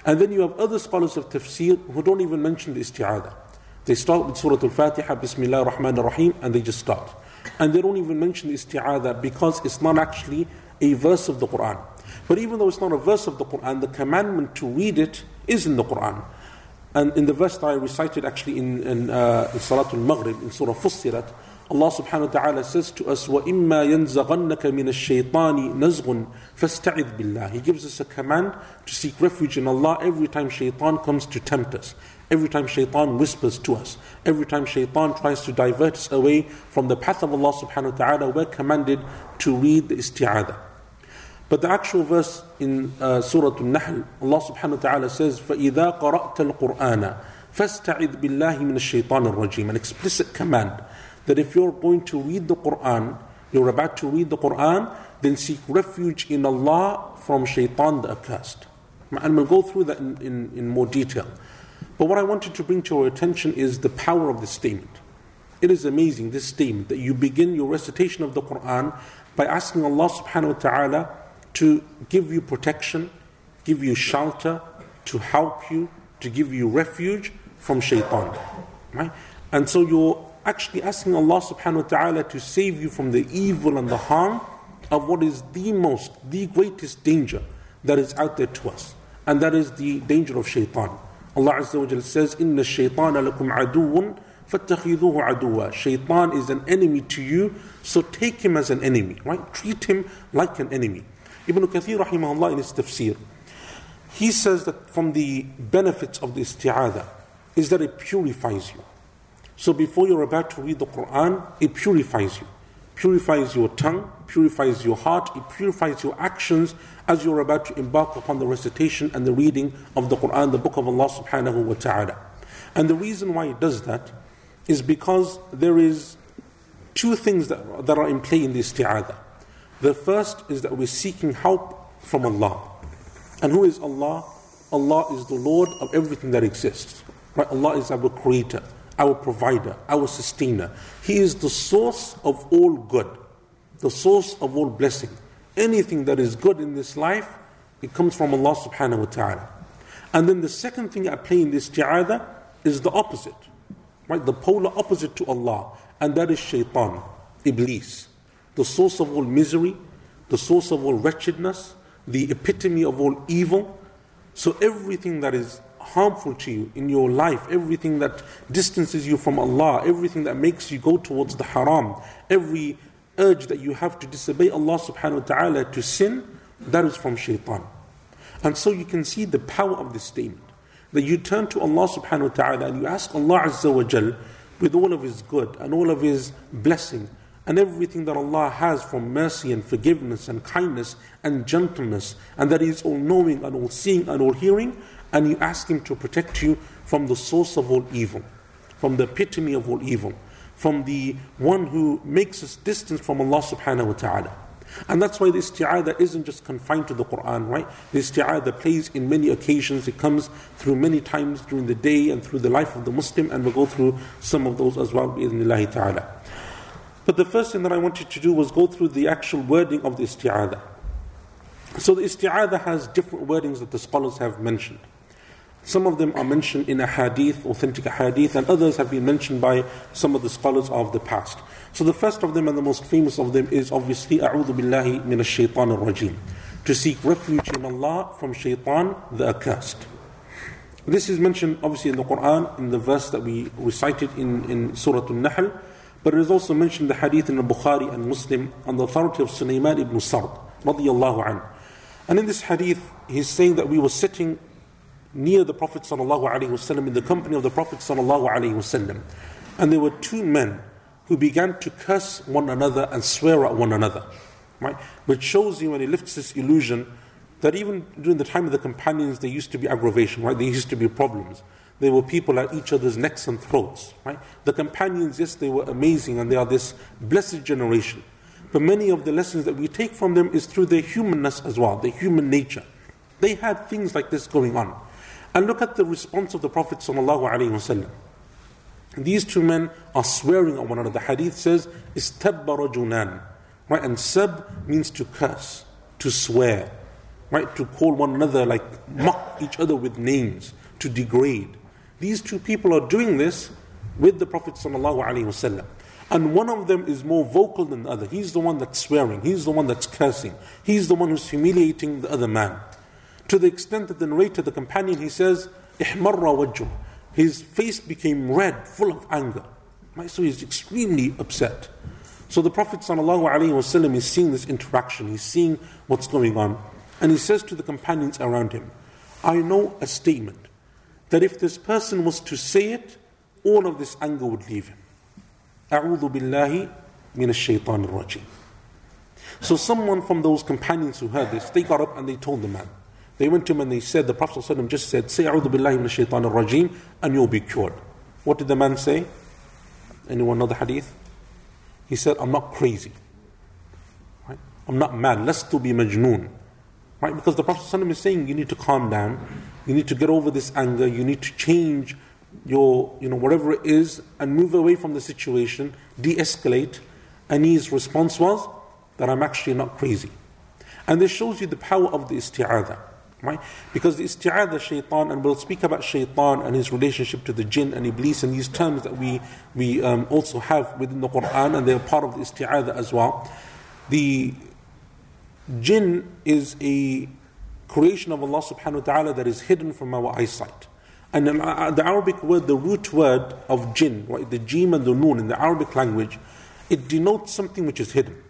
And then you have other scholars of tafsir who don't even mention the isti'adah. They start with Surah Al Fatiha, Bismillah ar-Rahman ar-Rahim, and they just start. And they don't even mention the isti'adah because it's not actually a verse of the Quran. But even though it's not a verse of the Quran, the commandment to read it is in the Quran. And in the verse that I recited actually in, in, uh, in Salatul Maghrib, in Surah Fussirat, Allah subhanahu wa ta'ala says to us, وَإِمَّا يَنزَغَنَّكَ مِنَ الشَّيْطَانِ نَزْغٌ فَاسْتَعِذْ بِاللَّهِ He gives us a command to seek refuge in Allah every time shaitan comes to tempt us. Every time shaitan whispers to us. Every time shaitan tries to divert us away from the path of Allah subhanahu wa ta'ala, we're commanded to read the isti'adah. But the actual verse in uh, Surah Al-Nahl, Allah subhanahu wa ta'ala says, فَإِذَا قَرَأْتَ الْقُرْآنَ فَاسْتَعِذْ بِاللَّهِ مِنَ الشَّيْطَانِ الرَّجِيمِ An explicit command that if you're going to read the Quran, you're about to read the Quran, then seek refuge in Allah from shaitan the accursed. And we'll go through that in, in, in more detail. But what I wanted to bring to your attention is the power of this statement. It is amazing, this statement, that you begin your recitation of the Quran by asking Allah subhanahu wa ta'ala to give you protection, give you shelter, to help you, to give you refuge from shaitan. Right? And so you're actually asking Allah subhanahu wa ta'ala to save you from the evil and the harm of what is the most, the greatest danger that is out there to us. And that is the danger of shaitan. Allah Azza wa says, Inna shaitana lakum aduun fattakhidhuhu aduwa. Shaitan is an enemy to you, so take him as an enemy, right? Treat him like an enemy. Ibn Kathir rahimahullah in his tafsir, he says that from the benefits of the isti'adah is that it purifies you. So before you're about to read the Quran, it purifies you. Purifies your tongue, purifies your heart, it purifies your actions as you're about to embark upon the recitation and the reading of the Quran, the book of Allah subhanahu wa ta'ala. And the reason why it does that is because there is two things that, that are in play in the isti'adah. The first is that we're seeking help from Allah. And who is Allah? Allah is the Lord of everything that exists. Right? Allah is our creator, our provider, our sustainer. He is the source of all good, the source of all blessing. Anything that is good in this life, it comes from Allah subhanahu wa ta'ala. And then the second thing I play in this isti'adah is the opposite. Right? The polar opposite to Allah. And that is shaitan, iblis. The source of all misery, the source of all wretchedness, the epitome of all evil. So everything that is harmful to you in your life, everything that distances you from Allah, everything that makes you go towards the haram, every urge that you have to disobey Allah subhanahu wa ta'ala to sin, that is from shaitan. And so you can see the power of this statement. That you turn to Allah subhanahu wa ta'ala and you ask Allah Azza wa Jal with all of His good and all of His blessing and everything that Allah has from mercy and forgiveness and kindness and gentleness, and that He is all knowing and all seeing and all hearing, and you ask Him to protect you from the source of all evil, from the epitome of all evil, from the one who makes us distant from Allah subhanahu wa ta'ala. And that's why the isti'adah isn't just confined to the Quran, right? The isti'adah plays in many occasions. It comes through many times during the day and through the life of the Muslim, and we'll go through some of those as well, bi'idhnillahi ta'ala. But the first thing that I wanted to do was go through the actual wording of the isti'adah. So the isti'adah has different wordings that the scholars have mentioned. Some of them are mentioned in a hadith, authentic hadith, and others have been mentioned by some of the scholars of the past. So the first of them and the most famous of them is obviously A'udhu Billahi min shaitan al-rajim. To seek refuge in Allah from shaitan, the accursed. This is mentioned obviously in the Quran, in the verse that we recited in, in Surah Al-Nahl, but it is also mentioned in the hadith in the Bukhari and Muslim on the authority of Sulaiman ibn Sard, radiallahu anhu. And in this hadith, he's saying that we were sitting near the Prophet ﷺ in the company of the Prophet ﷺ. And there were two men who began to curse one another and swear at one another. Right? Which shows you when he lifts this illusion that even during the time of the companions there used to be aggravation, right? There used to be problems. There were people at each other's necks and throats. Right? The companions, yes, they were amazing and they are this blessed generation. But many of the lessons that we take from them is through their humanness as well, their human nature. They had things like this going on. And look at the response of the Prophet ﷺ. These two men are swearing at one another. The hadith says, Istabba rajulan. Right? And sab means to curse, to swear, right? To call one another, like mock each other with names, to degrade. These two people are doing this with the Prophet ﷺ. And one of them is more vocal than the other. He's the one that's swearing, he's the one that's cursing, he's the one who's humiliating the other man. To the extent that the narrator, the companion, he says, إِحْمَرَّ وَجْهُ His face became red, full of anger. Right? So he's extremely upset. So the Prophet ﷺ is seeing this interaction, he's seeing what's going on. And he says to the companions around him, I know a statement that if this person was to say it, all of this anger would leave him. أعوذ بالله من الشيطان الرجيم. So someone from those companions who heard this, they got up and they told the man. They went to him and they said, the Prophet ﷺ just said, say أعوذ بالله من الشيطان الرجيم and you'll be cured. What did the man say? Anyone know the hadith? He said, I'm not crazy. Right? I'm not mad. Lastu bi majnoon. Right? Because the Prophet ﷺ is saying you need to calm down you need to get over this anger, you need to change your, you know, whatever it is and move away from the situation, de escalate. And his response was that I'm actually not crazy. And this shows you the power of the isti'adah. Right? Because the isti'adha shaitan, and we'll speak about shaitan and his relationship to the jinn and iblis and these terms that we, we um, also have within the Quran and they're part of the isti'adha as well. The jinn is a creation of Allah subhanahu wa ta'ala that is hidden from our eyesight. And uh, the Arabic word, the root word of jinn, right, the jim and the noon in the Arabic language, it denotes something which is hidden.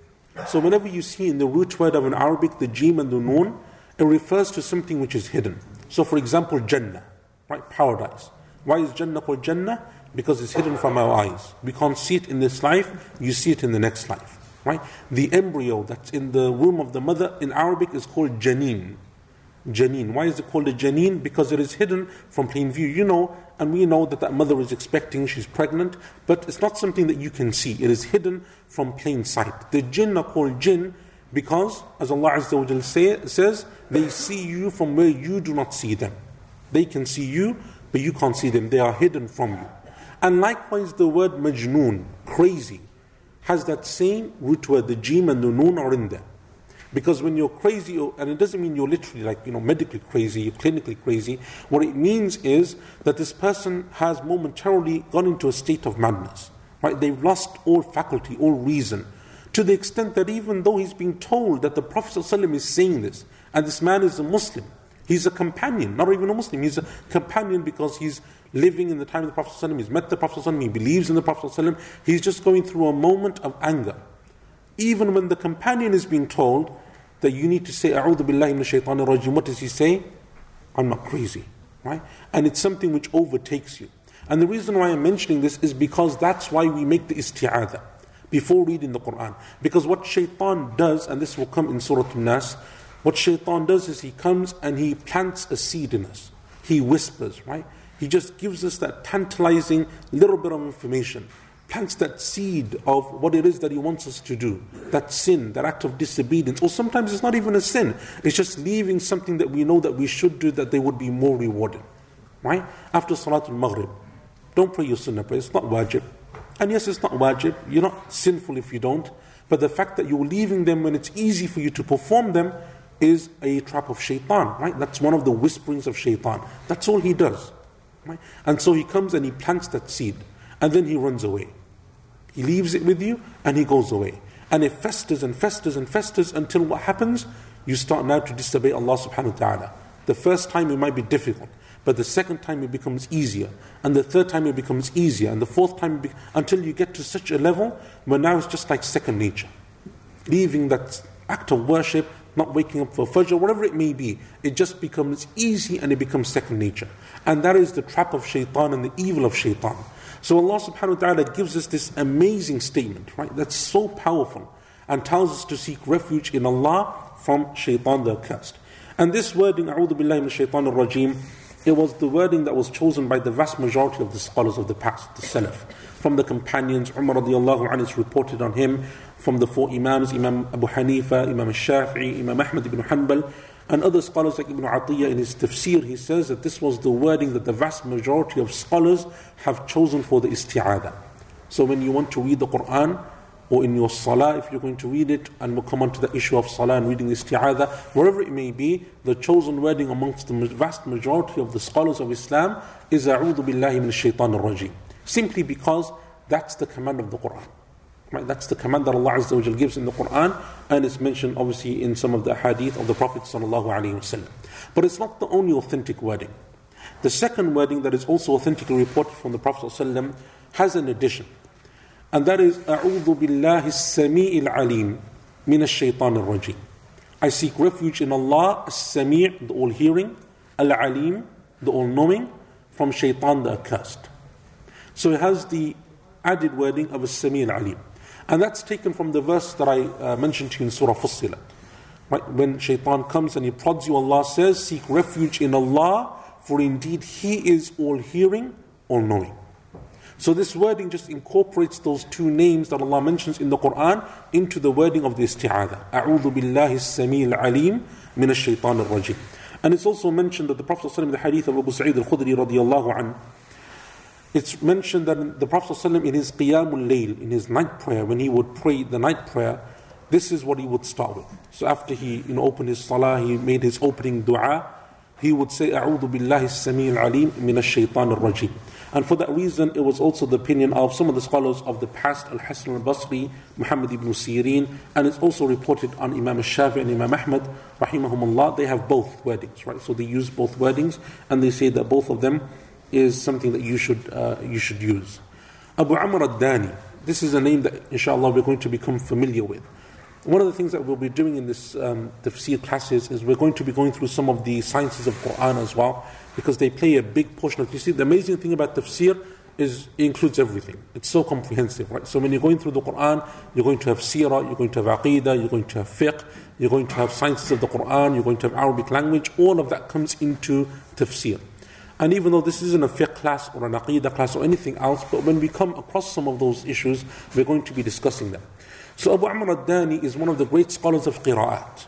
So whenever you see in the root word of an Arabic the jim and the noon, it refers to something which is hidden. So for example, Jannah, right? Paradise. Why is Jannah called Jannah? Because it's hidden from our eyes. We can't see it in this life, you see it in the next life. Right? The embryo that's in the womb of the mother in Arabic is called janeen. Janeen. Why is it called a janeen? Because it is hidden from plain view. You know, and we know that that mother is expecting, she's pregnant, but it's not something that you can see. It is hidden from plain sight. The jinn are called jinn because, as Allah Azza wa say, says, they see you from where you do not see them. They can see you, but you can't see them. They are hidden from you. And likewise, the word majnoon, crazy, has that same root word. The jim and the noon are in there. Because when you're crazy, and it doesn't mean you're literally like, you know, medically crazy, you're clinically crazy. What it means is that this person has momentarily gone into a state of madness. Right? They've lost all faculty, all reason. To the extent that even though he's being told that the Prophet ﷺ is saying this, and this man is a Muslim, he's a companion, not even a Muslim, he's a companion because he's living in the time of the Prophet ﷺ, he's met the Prophet ﷺ, he believes in the Prophet ﷺ, he's just going through a moment of anger. Even when the companion is being told that you need to say, A'udhu billahi min rajim, what does he say? I'm not crazy. Right? And it's something which overtakes you. And the reason why I'm mentioning this is because that's why we make the isti'adha before reading the Quran. Because what shaitan does, and this will come in Surah An-Nas, what shaitan does is he comes and he plants a seed in us. He whispers, right? He just gives us that tantalizing little bit of information plants that seed of what it is that He wants us to do. That sin, that act of disobedience. Or sometimes it's not even a sin, it's just leaving something that we know that we should do that they would be more rewarded. Right? After Salatul Maghrib, don't pray your sunnah prayer, it's not wajib. And yes, it's not wajib, you're not sinful if you don't. But the fact that you're leaving them when it's easy for you to perform them is a trap of shaitan, right? That's one of the whisperings of shaitan. That's all he does. Right? And so he comes and he plants that seed and then he runs away. He leaves it with you and he goes away. And it festers and festers and festers until what happens? You start now to disobey Allah subhanahu wa ta'ala. The first time it might be difficult, but the second time it becomes easier, and the third time it becomes easier, and the fourth time be- until you get to such a level where now it's just like second nature. Leaving that act of worship, not waking up for Fajr, whatever it may be, it just becomes easy and it becomes second nature. And that is the trap of shaitan and the evil of shaitan. So Allah subhanahu wa ta'ala gives us this amazing statement, right? That's so powerful and tells us to seek refuge in Allah from shaitan the accursed. And this wording, A'udhu billahi min shaitan rajim it was the wording that was chosen by the vast majority of the scholars of the past, the Salaf. From the companions, Umar radiallahu anhu is reported on him, from the four Imams, Imam Abu Hanifa, Imam Shafi'i, Imam Ahmad ibn Hanbal, and other scholars like Ibn Atiyah in his tafsir, he says that this was the wording that the vast majority of scholars have chosen for the isti'adah. So when you want to read the Quran, or in your salah, if you're going to read it, and we'll come on to the issue of salah and reading isti'adah, wherever it may be, the chosen wording amongst the vast majority of the scholars of Islam is A'udhu billahi min shaitan rajim. Simply because that's the command of the Quran. Right? That's the command that Allah Azza wa gives in the Quran, and it's mentioned obviously in some of the hadith of the Prophet sallallahu But it's not the only authentic wording. The second wording that is also authentically reported from the Prophet ﷺ has an addition, and that is أعوذ بالله السميع العليم من الشيطان الرجيم. I seek refuge in Allah, Sami' the all hearing, Al Alim, the all knowing, from shaitan the accursed. So it has the added wording of a Sami' Al Alim. And that's taken from the verse that I uh, mentioned to you in Surah Fussilat. Right? When shaitan comes and he prods you, Allah says, Seek refuge in Allah, for indeed He is all hearing, all knowing. So this wording just incorporates those two names that Allah mentions in the Quran into the wording of the isti'adah. A'udhu billahi samil alim min ash-shaytan rajim And it's also mentioned that the Prophet ﷺ, the hadith of Abu Sa'id al-Khudri radiyallahu anhu, it's mentioned that the Prophet ﷺ in his Qiyamul Layl, in his night prayer, when he would pray the night prayer, this is what he would start with. So after he you know, opened his salah, he made his opening dua, he would say, A'udhu billahi samil alim min ash-shaytan rajim And for that reason, it was also the opinion of some of the scholars of the past, Al-Hassan al-Basri, Muhammad ibn Sirin, and it's also reported on Imam al-Shafi and Imam Ahmad, rahimahumullah, they have both weddings, right? So they use both weddings, and they say that both of them is something that you should, uh, you should use. Abu Amr al Dani, this is a name that inshallah we're going to become familiar with. One of the things that we'll be doing in this um, tafsir classes is we're going to be going through some of the sciences of Quran as well, because they play a big portion of. You see, the amazing thing about tafsir is it includes everything. It's so comprehensive, right? So when you're going through the Quran, you're going to have seerah, you're going to have aqidah, you're going to have fiqh, you're going to have sciences of the Quran, you're going to have Arabic language. All of that comes into tafsir. And even though this isn't a fiqh class or an aqidah class or anything else, but when we come across some of those issues, we're going to be discussing them. So Abu Amr al-Dani is one of the great scholars of qira'at,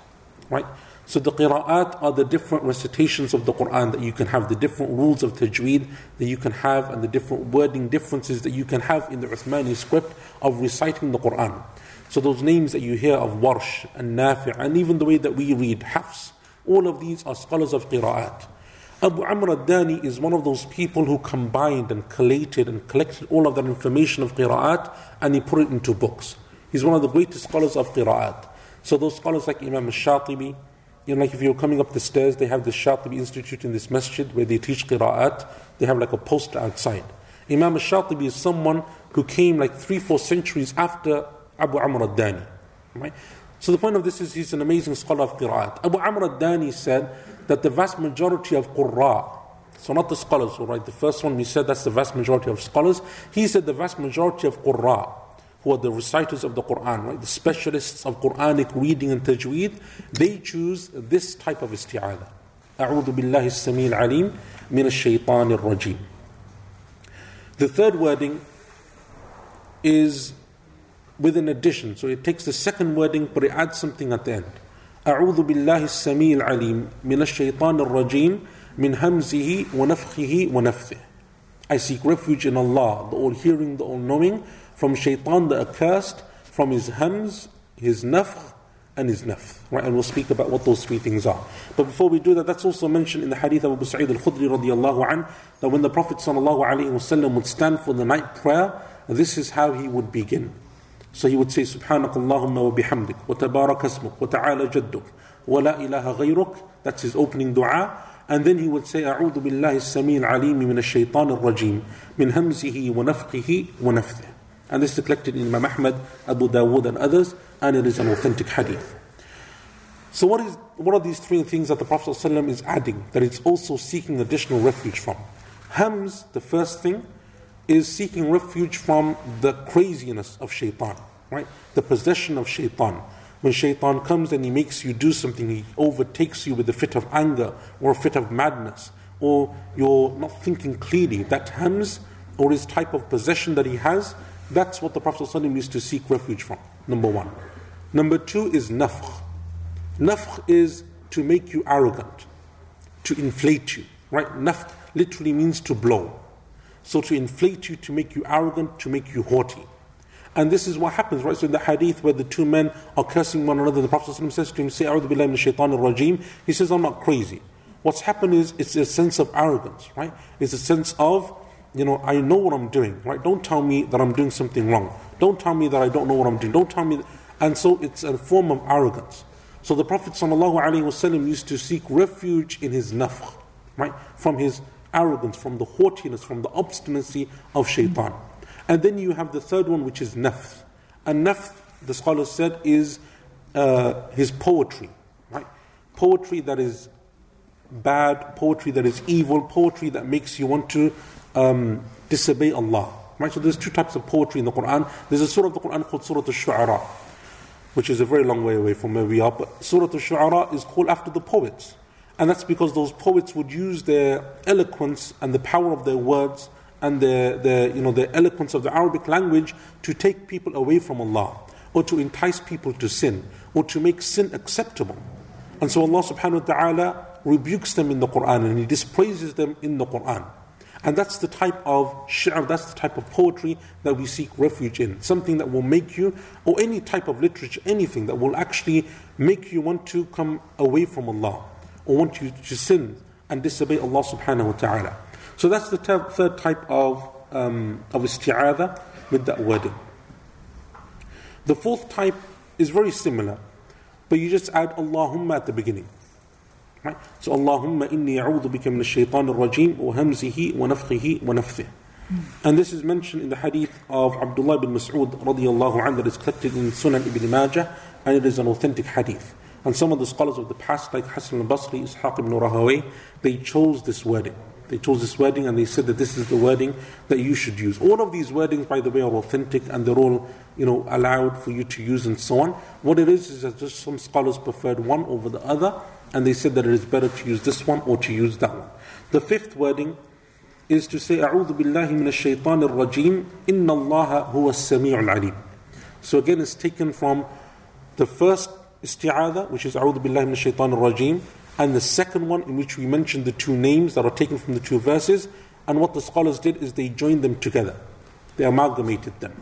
right? So the qira'at are the different recitations of the Quran that you can have, the different rules of tajweed that you can have, and the different wording differences that you can have in the Uthmani script of reciting the Quran. So those names that you hear of Warsh and Nafi' and even the way that we read Hafs, all of these are scholars of qira'at. Abu Amr al-Dani is one of those people who combined and collated and collected all of that information of qira'at and he put it into books. He's one of the greatest scholars of qira'at. So those scholars like Imam al-Shatibi, you know, like if you're coming up the stairs, they have the Shatibi Institute in this masjid where they teach qira'at. They have like a poster outside. Imam al-Shatibi is someone who came like three, four centuries after Abu Amr al-Dani. Right? So the point of this is he's an amazing scholar of qira'at. Abu Amr al-Dani said that the vast majority of qurra, so not the scholars, right? The first one we said that's the vast majority of scholars. He said the vast majority of qurra, who are the reciters of the Quran, right? The specialists of Quranic reading and tajweed, they choose this type of isti'adah. أعوذ بالله السميع العليم من الشيطان الرجيم. The third wording is with an addition. So it takes the second wording but it adds something at the end. أعوذ بالله السميع العليم من الشيطان الرجيم من همزه ونفخه ونفثه I seek refuge in Allah, the all-hearing, the all-knowing, from shaitan the accursed, from his hamz, his nafkh, and his nafth. Right? And we'll speak about what those three things are. But before we do that, that's also mentioned in the hadith of Abu Sa'id al-Khudri radiallahu an, that when the Prophet sallallahu alayhi wa would stand for the night prayer, this is how he would begin. So he would say, Subhanakallahumma wa bihamdik, wa tabarak asmuk, wa ta'ala jadduk, wa la ilaha ghayruk. That's his opening dua. And then he would say, أعوذ بالله السميع العليم من الشيطان الرجيم من همزه ونفقه ونفثه. And this is collected in Imam Ahmad, Abu Dawood and others, and it is an authentic hadith. So what, is, what are these three things that the Prophet ﷺ is adding that it's also seeking additional refuge from? Hamz, the first thing, is seeking refuge from the craziness of shaitan, right? The possession of shaitan. When shaitan comes and he makes you do something, he overtakes you with a fit of anger or a fit of madness, or you're not thinking clearly, that hamz or his type of possession that he has that's what the Prophet used to seek refuge from, number one. Number two is nafkh. Nafkh is to make you arrogant, to inflate you, right? Nafkh literally means to blow. So to inflate you, to make you arrogant, to make you haughty. And this is what happens, right? So in the hadith where the two men are cursing one another, the Prophet ﷺ says to him, Say, A'udhu billahi shaitan rajim. He says, I'm not crazy. What's happened is it's a sense of arrogance, right? It's a sense of you know, I know what I'm doing, right? Don't tell me that I'm doing something wrong. Don't tell me that I don't know what I'm doing. Don't tell me. That, and so it's a form of arrogance. So the Prophet ﷺ used to seek refuge in his nafkh, right? From his arrogance, from the haughtiness, from the obstinacy of shaitan. And then you have the third one, which is nafth. And nafth, the scholars said, is uh, his poetry, right? Poetry that is bad, poetry that is evil, poetry that makes you want to um, disobey Allah. Right? So there's two types of poetry in the Quran. There's a surah of the Quran called Surah Al-Shu'ara, which is a very long way away from where we are. But Surah Al-Shu'ara is called after the poets. And that's because those poets would use their eloquence and the power of their words and the, the, you know, the eloquence of the Arabic language to take people away from Allah or to entice people to sin or to make sin acceptable. And so Allah subhanahu wa ta'ala rebukes them in the Quran and He dispraises them in the Quran. And that's the type of shi'r, that's the type of poetry that we seek refuge in. Something that will make you, or any type of literature, anything that will actually make you want to come away from Allah, or want you to sin, and disobey Allah subhanahu wa ta'ala. So that's the ter- third type of, um, of isti'adha with that wording. The fourth type is very similar, but you just add Allahumma at the beginning. Right? So Allahumma inni a'udhu bika min ash-shaytan ar-rajim wa hamzihi wa nafkhihi wa nafthihi. And this is mentioned in the hadith of Abdullah bin Mas'ud radiallahu anhu that is collected in Sunan ibn Majah and it is an authentic hadith. And some of the scholars of the past like Hassan al-Basri, Ishaq ibn Rahaway, they chose this wording. They chose this wording and they said that this is the wording that you should use. All of these wordings, by the way, are authentic and they're all, you know, allowed for you to use and so on. What it is is that just some scholars preferred one over the other and they said that it is better to use this one or to use that one. The fifth wording is to say أعوذ بالله من الشيطان الرجيم إن الله هو السميع العليم. So again, it's taken from the first isti'adha, which is أعوذ بالله من الشيطان الرجيم, and the second one in which we mentioned the two names that are taken from the two verses. And what the scholars did is they joined them together, they amalgamated them,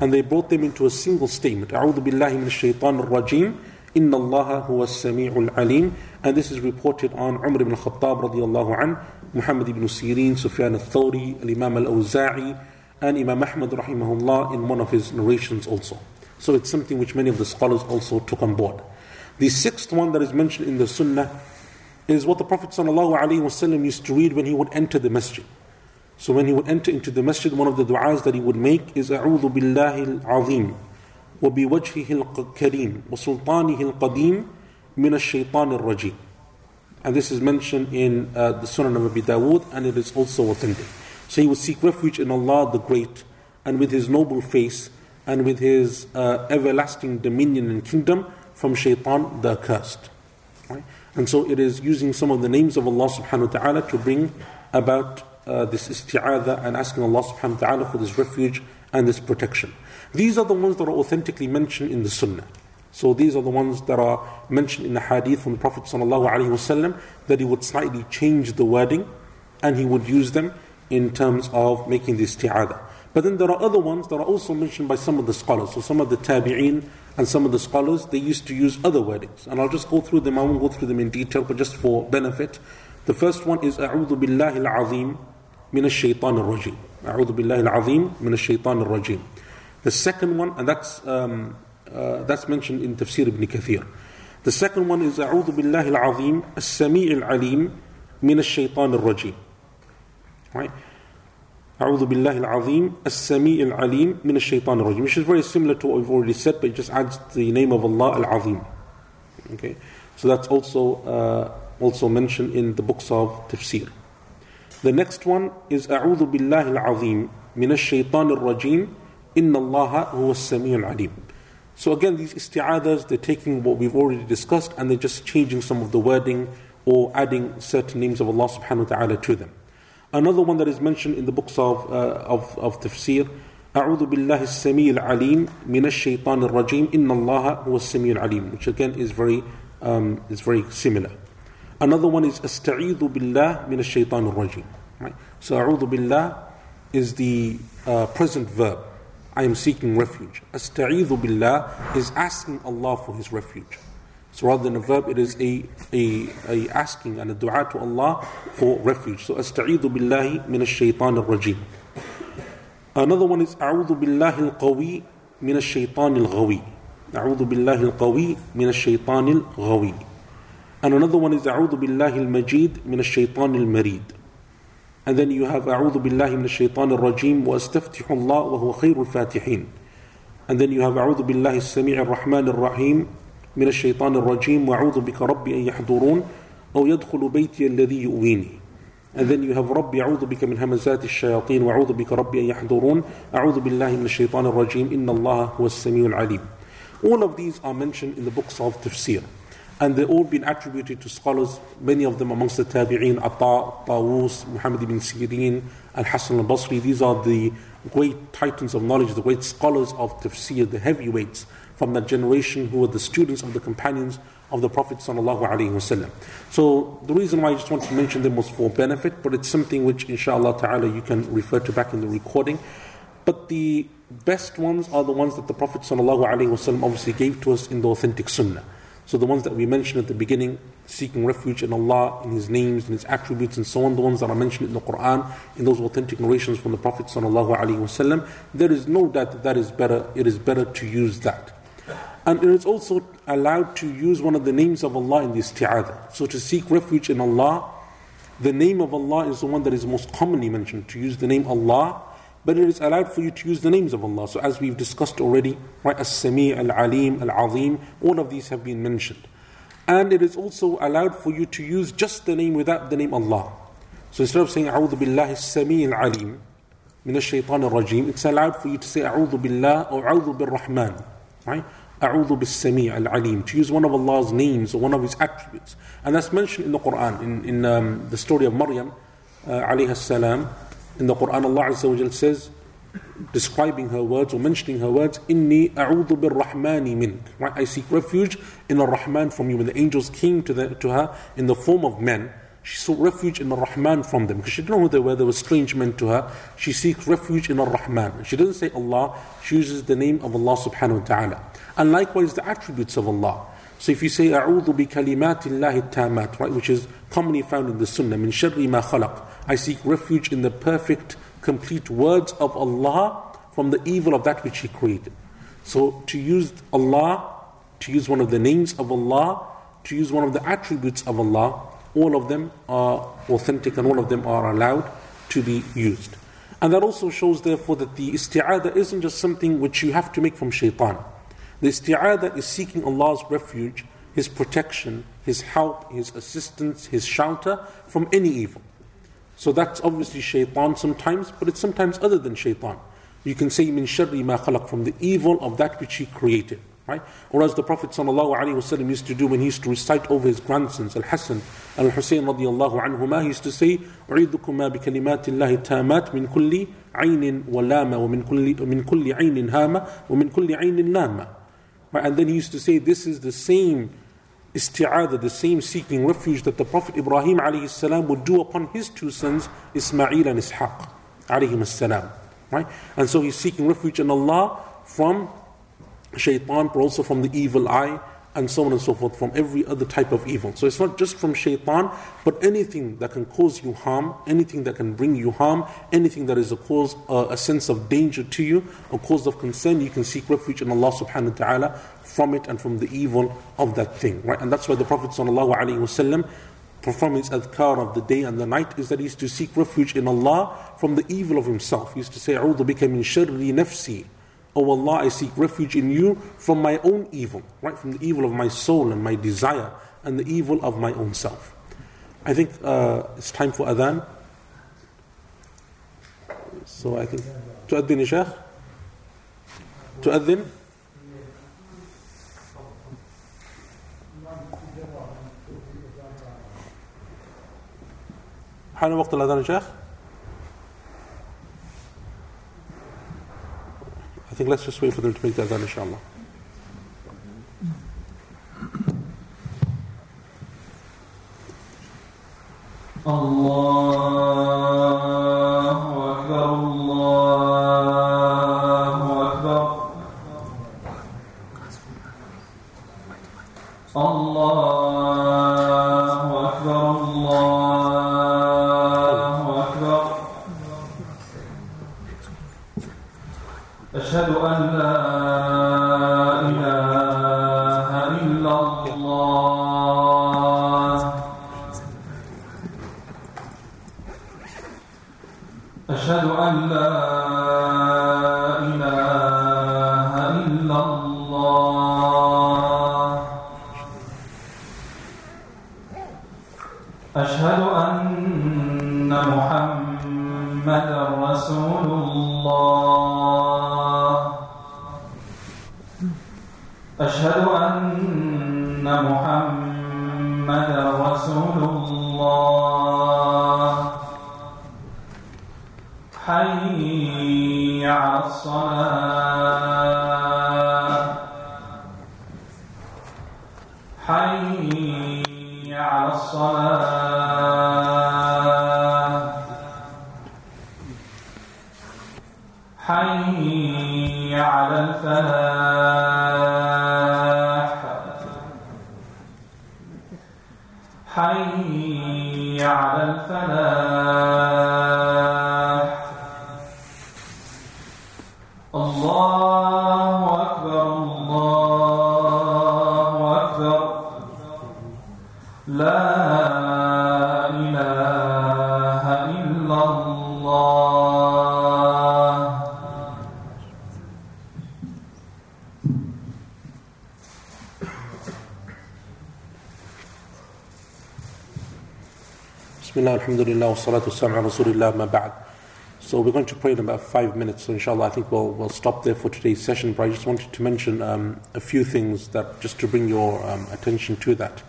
and they brought them into a single statement. أعوذ بالله من الشيطان الرجيم إن الله هو السميع العليم and this is reported on Umar ibn Khattab radiallahu an, Muhammad ibn Sirin, Sufyan al-Thawri, al-Imam al-Awza'i and Imam Ahmad rahimahullah in one of his narrations also. So it's something which many of the scholars also took on board. The sixth one that is mentioned in the Sunnah is what the Prophet ﷺ used to read when he would enter the masjid. So when he would enter into the masjid, one of the du'as that he would make is أعوذ بالله العظيم وبوجهه الكريم وسلطانه القديم من الشيطان الرجيم. And this is mentioned in uh, the Sunan of Abi Dawood and it is also authentic. So he would seek refuge in Allah the Great and with his noble face and with his uh, everlasting dominion and kingdom from shaitan the accursed. Right? And so it is using some of the names of Allah subhanahu wa ta'ala to bring about uh, this isti'adha and asking Allah subhanahu wa ta'ala for this refuge and this protection. These are the ones that are authentically mentioned in the Sunnah. So these are the ones that are mentioned in the hadith from the Prophet ﷺ that he would slightly change the wording and he would use them in terms of making the isti'adah. But then there are other ones that are also mentioned by some of the scholars. So some of the tabi'een and some of the scholars, they used to use other wordings. And I'll just go through them, I won't go through them in detail, but just for benefit. The first one is أعوذ بالله العظيم من الشيطان الرجيم. أعوذ بالله العظيم من الشيطان الرجيم. The second one, and that's, um, uh, that's mentioned in Tafsir ibn Kathir. The second one is أعوذ بالله العظيم السميع العليم من الشيطان الرجيم. Right? أعوذ بالله العظيم السميع العليم من al-alim min shaytan Which is very similar to what we've already said, but it just adds the name of Allah al-azim. Okay, so that's also uh, also mentioned in the books of tafsir. The next one is أعوذ billahi العظيم من الشيطان الرجيم إن الله هو Allah العليم. So again, these isti'adas, they're taking what we've already discussed and they're just changing some of the wording or adding certain names of Allah subhanahu wa ta'ala to them. Another one that is mentioned in the books of, uh, of, of tafsir أعوذ بالله السميع العليم من الشيطان الرجيم إن الله هو السميع العليم which again is very um, is very similar. Another one is أستعيذ بالله من الشيطان الرجيم. Right? So أعوذ بالله is the uh, present verb. I am seeking refuge. أستعيذ بالله is asking Allah for His refuge. So rather than a verb, it is a, a, a asking and a dua to Allah for refuge. So أستعيذ بالله من الشيطان الرجيم. Another one is أعوذ بالله القوي من الشيطان الغوي. أعوذ بالله القوي من الشيطان الغوي. And another one is أعوذ بالله المجيد من الشيطان المريد. And then you have أعوذ بالله من الشيطان الرجيم وأستفتح الله وهو خير الفاتحين. And then you have أعوذ بالله السميع الرحمن الرحيم من الشيطان الرجيم وأعوذ بك ربي أن يحضرون أو يدخل بيتي الذي يؤويني And then you have ربي أعوذ بك من همزات الشياطين وأعوذ بك ربي أن يحضرون أعوذ بالله من الشيطان الرجيم إن الله هو السميع العليم All of these are mentioned in the books of tafsir and they've all been attributed to scholars, many of them amongst the Tabi'een, Atta, Tawus, Muhammad ibn Sirin, Al Hassan al Basri. These are the great titans of knowledge, the great scholars of tafsir, the heavyweights from that generation who were the students of the companions of the Prophet ﷺ. So the reason why I just wanted to mention them was for benefit, but it's something which inshallah ta'ala you can refer to back in the recording. But the best ones are the ones that the Prophet ﷺ obviously gave to us in the authentic sunnah. So the ones that we mentioned at the beginning, seeking refuge in Allah, in His names, in His attributes, and so on, the ones that are mentioned in the Quran, in those authentic narrations from the Prophet ﷺ, there is no doubt that that is better. It is better to use that. And it's also allowed to use one of the names of Allah in the isti'adah. So to seek refuge in Allah, the name of Allah is the one that is most commonly mentioned, to use the name Allah. But it is allowed for you to use the names of Allah. So as we've discussed already, right, As-Sami, Al-Alim, Al-Azim, all of these have been mentioned. And it is also allowed for you to use just the name without the name Allah. So instead of saying, A'udhu Billahi As-Sami, Al-Alim, Min Ash-Shaytan Ar-Rajim, it's allowed for you to say, A'udhu Billah or A'udhu Bir-Rahman, right? A'udhu bis-sami' al-alim. To use one of Allah's names or one of His attributes. And that's mentioned in the Quran, in, in um, the story of Maryam, uh, alayhi salam. In the Quran, Allah says, describing her words or mentioning her words, Inni a'udhu bir-Rahmani mink. Right? I seek refuge in the Rahman from you. When the angels came to, the, to her in the form of men, she sought refuge in the Rahman from them because she didn't know who they were, they were strange men to her. She seeks refuge in the Rahman. She doesn't say Allah, she uses the name of Allah subhanahu wa ta'ala And likewise the attributes of Allah. So if you say أعوذ بكلمات الله التامات, right, which is commonly found in the Sunnah, من شر ما خلق, I seek refuge in the perfect, complete words of Allah from the evil of that which He created. So to use Allah, to use one of the names of Allah, to use one of the attributes of Allah, all of them are authentic and all of them are allowed to be used. And that also shows, therefore, that the isti'adah isn't just something which you have to make from shaitan. The isti'adah is seeking Allah's refuge, His protection, His help, His assistance, His shelter from any evil. So that's obviously shaitan sometimes, but it's sometimes other than shaitan. You can say min sharri ma khalaq from the evil of that which he created. Right? Or as the Prophet ﷺ used to do when he used to recite over his grandsons, Al Hassan, Al Hussein radiallahu anhuma, he used to say, أعيذكما بكلمات الله التامات من كل عين ولامة ومن كل من كل عين هامة ومن كل عين نامة. Right? And then he used to say, this is the same isti'adah, the same seeking refuge that the Prophet Ibrahim alayhi would do upon his two sons, Ismail and Ishaq salam. Right? And so he's seeking refuge in Allah from shaitan, but also from the evil eye, and so on and so forth, from every other type of evil. So it's not just from shaitan, but anything that can cause you harm, anything that can bring you harm, anything that is a cause, uh, a sense of danger to you, a cause of concern, you can seek refuge in Allah subhanahu wa ta'ala from it and from the evil of that thing. Right? And that's why the Prophet sallallahu alaihi wasallam perform his adhkar of the day and the night is that he used to seek refuge in Allah from the evil of himself. He used to say, أعوذ بك من شر نفسي O oh Allah, I seek refuge in you from my own evil, right? From the evil of my soul and my desire and the evil of my own self. I think uh, it's time for adhan. So I think, تؤذن يا شيخ؟ تؤذن؟ حان وقت الأذان يا شيخ؟ think let's just wait for them to make that done, inshallah. الله أكبر الله أكبر الله أشهد أن محمدا رسول الله. أشهد أن محمدا رسول الله. حي على الصلاة ala rasulillah, ma ba'd. So we're going to pray in about five minutes. So inshallah, I think we'll, we'll stop there for today's session. But I just wanted to mention um, a few things that just to bring your um, attention to that.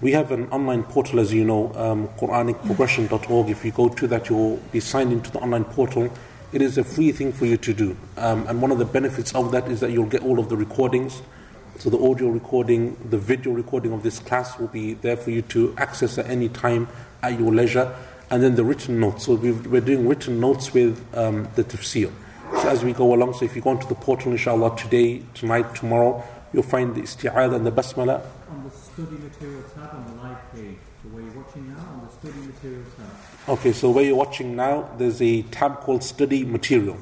We have an online portal, as you know, um, QuranicProgression.org. If you go to that, you'll be signed into the online portal. It is a free thing for you to do. Um, and one of the benefits of that is that you'll get all of the recordings. So the audio recording, the video recording of this class will be there for you to access at any time at your leisure. And then the written notes. So we've, we're doing written notes with um, the tafsir. So as we go along, so if you go onto the portal, inshallah, today, tonight, tomorrow, you'll find the isti'adah and the basmala. on the study material tab on the live page. So where you're watching now on the study material tab. Okay, so where you're watching now, there's a tab called Study Material.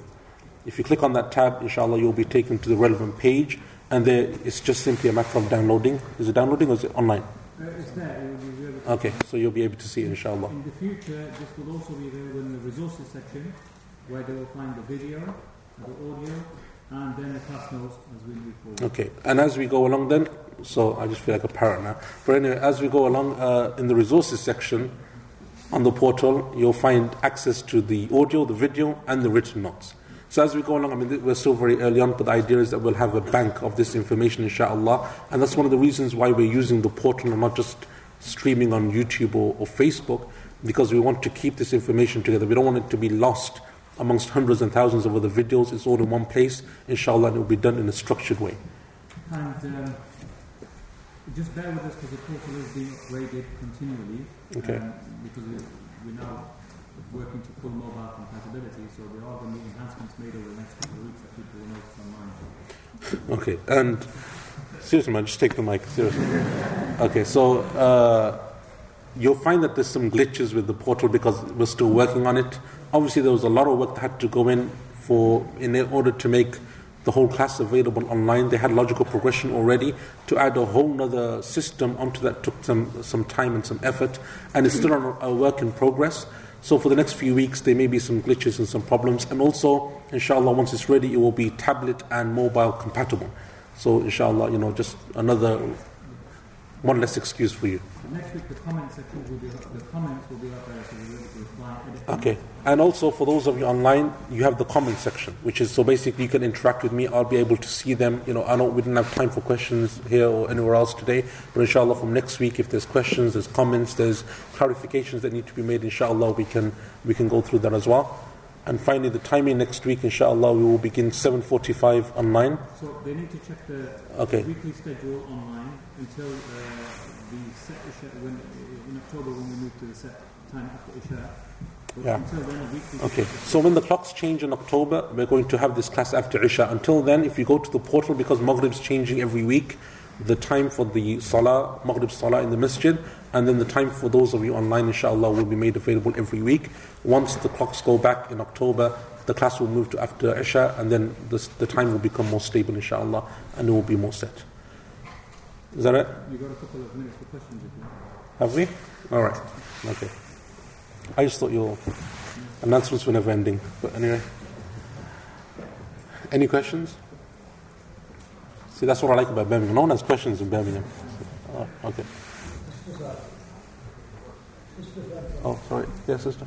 If you click on that tab, inshallah, you'll be taken to the relevant page, and there it's just simply a matter of downloading. Is it downloading or is it online? Uh, it's there. You'll be able to- Okay, so you'll be able to see it, inshallah. In the future, this will also be available in the resources section, where they will find the video, the audio, and then the class notes as we move forward. Okay, and as we go along, then, so I just feel like a parrot now. But anyway, as we go along uh, in the resources section on the portal, you'll find access to the audio, the video, and the written notes. So as we go along, I mean, we're still very early on, but the idea is that we'll have a bank of this information, inshallah. And that's one of the reasons why we're using the portal and not just streaming on YouTube or, or Facebook, because we want to keep this information together. We don't want it to be lost amongst hundreds and thousands of other videos. It's all in one place, inshallah, and it will be done in a structured way. And um, just bear with us because the portal is being upgraded continually. Okay. Um, because we, we're now working to full mobile compatibility, so there are going to be enhancements made over the next couple of weeks that people will notice online. Okay, and seriously, man, just take the mic. Seriously. Okay, so uh, you'll find that there's some glitches with the portal because we're still working on it. Obviously, there was a lot of work that had to go in for in order to make the whole class available online. They had logical progression already. To add a whole other system onto that took some some time and some effort, and it's still on a work in progress. So for the next few weeks, there may be some glitches and some problems, and also, inshallah, once it's ready, it will be tablet and mobile compatible. So inshallah, you know, just another one less excuse for you. Next week, the comment section will be up, the comments will be up there, so you'll be able to reply. Okay. And also for those of you online, you have the comment section, which is so basically you can interact with me. I'll be able to see them. You know, I know we didn't have time for questions here or anywhere else today, but inshallah from next week, if there's questions, there's comments, there's clarifications that need to be made, inshallah we can we can go through that as well. And finally, the timing next week, inshallah, we will begin 7:45 online. So they need to check the Okay. weekly schedule online until uh, the set Isha, when, in October when we move to the set time after Isha. But Yeah. until then, a weekly Okay, so when the clocks change in October, we're going to have this class after Isha. Until then, if you go to the portal, because Maghrib's changing every week, the time for the Salah, Maghrib Salah in the masjid, and then the time for those of you online, inshallah, will be made available every week. Once the clocks go back in October, the class will move to after Isha, and then the, the time will become more stable, inshallah, and it will be more set. Is that it? You've got a couple of minutes for questions you. Have we? All right. Okay. I just thought your announcements were never ending. But anyway. Any questions? See, that's what I like about Birmingham. No one has questions in Birmingham. Oh, okay. Oh, sorry. Yes, sister.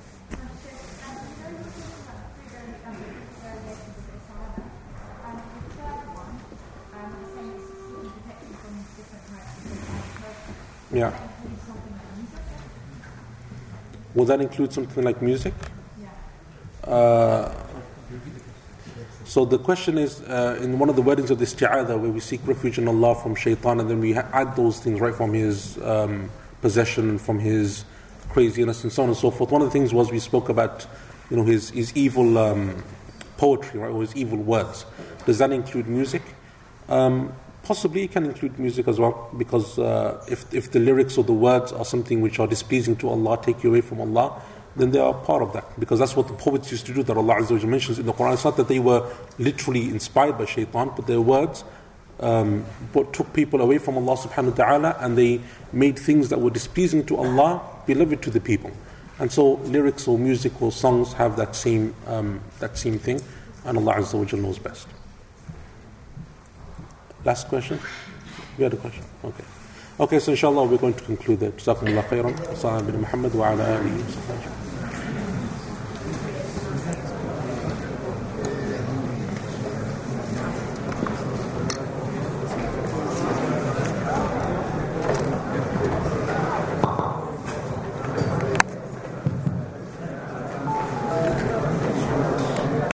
Yeah. Will that include something like music? Uh, so the question is, uh, in one of the weddings of the isti'adah, where we seek refuge in Allah from shaitan, and then we add those things right from his um, possession from his craziness and so on and so forth. One of the things was we spoke about, you know, his, his evil um, poetry, right, or his evil words. Does that include music? Um, Possibly it can include music as well, because uh, if, if the lyrics or the words are something which are displeasing to Allah, take you away from Allah, then they are part of that. Because that's what the poets used to do, that Allah mentions in the Quran. It's not that they were literally inspired by shaitan, but their words um, took people away from Allah subhanahu wa ta'ala and they made things that were displeasing to Allah beloved to the people. And so lyrics or music or songs have that same, um, that same thing, and Allah Azza wa knows best. Last question? You had a question? Okay. Okay, so inshallah we're going to conclude that. جزاكم الله خيرا. صلى الله على محمد وعلى آله وصحبه أجمعين.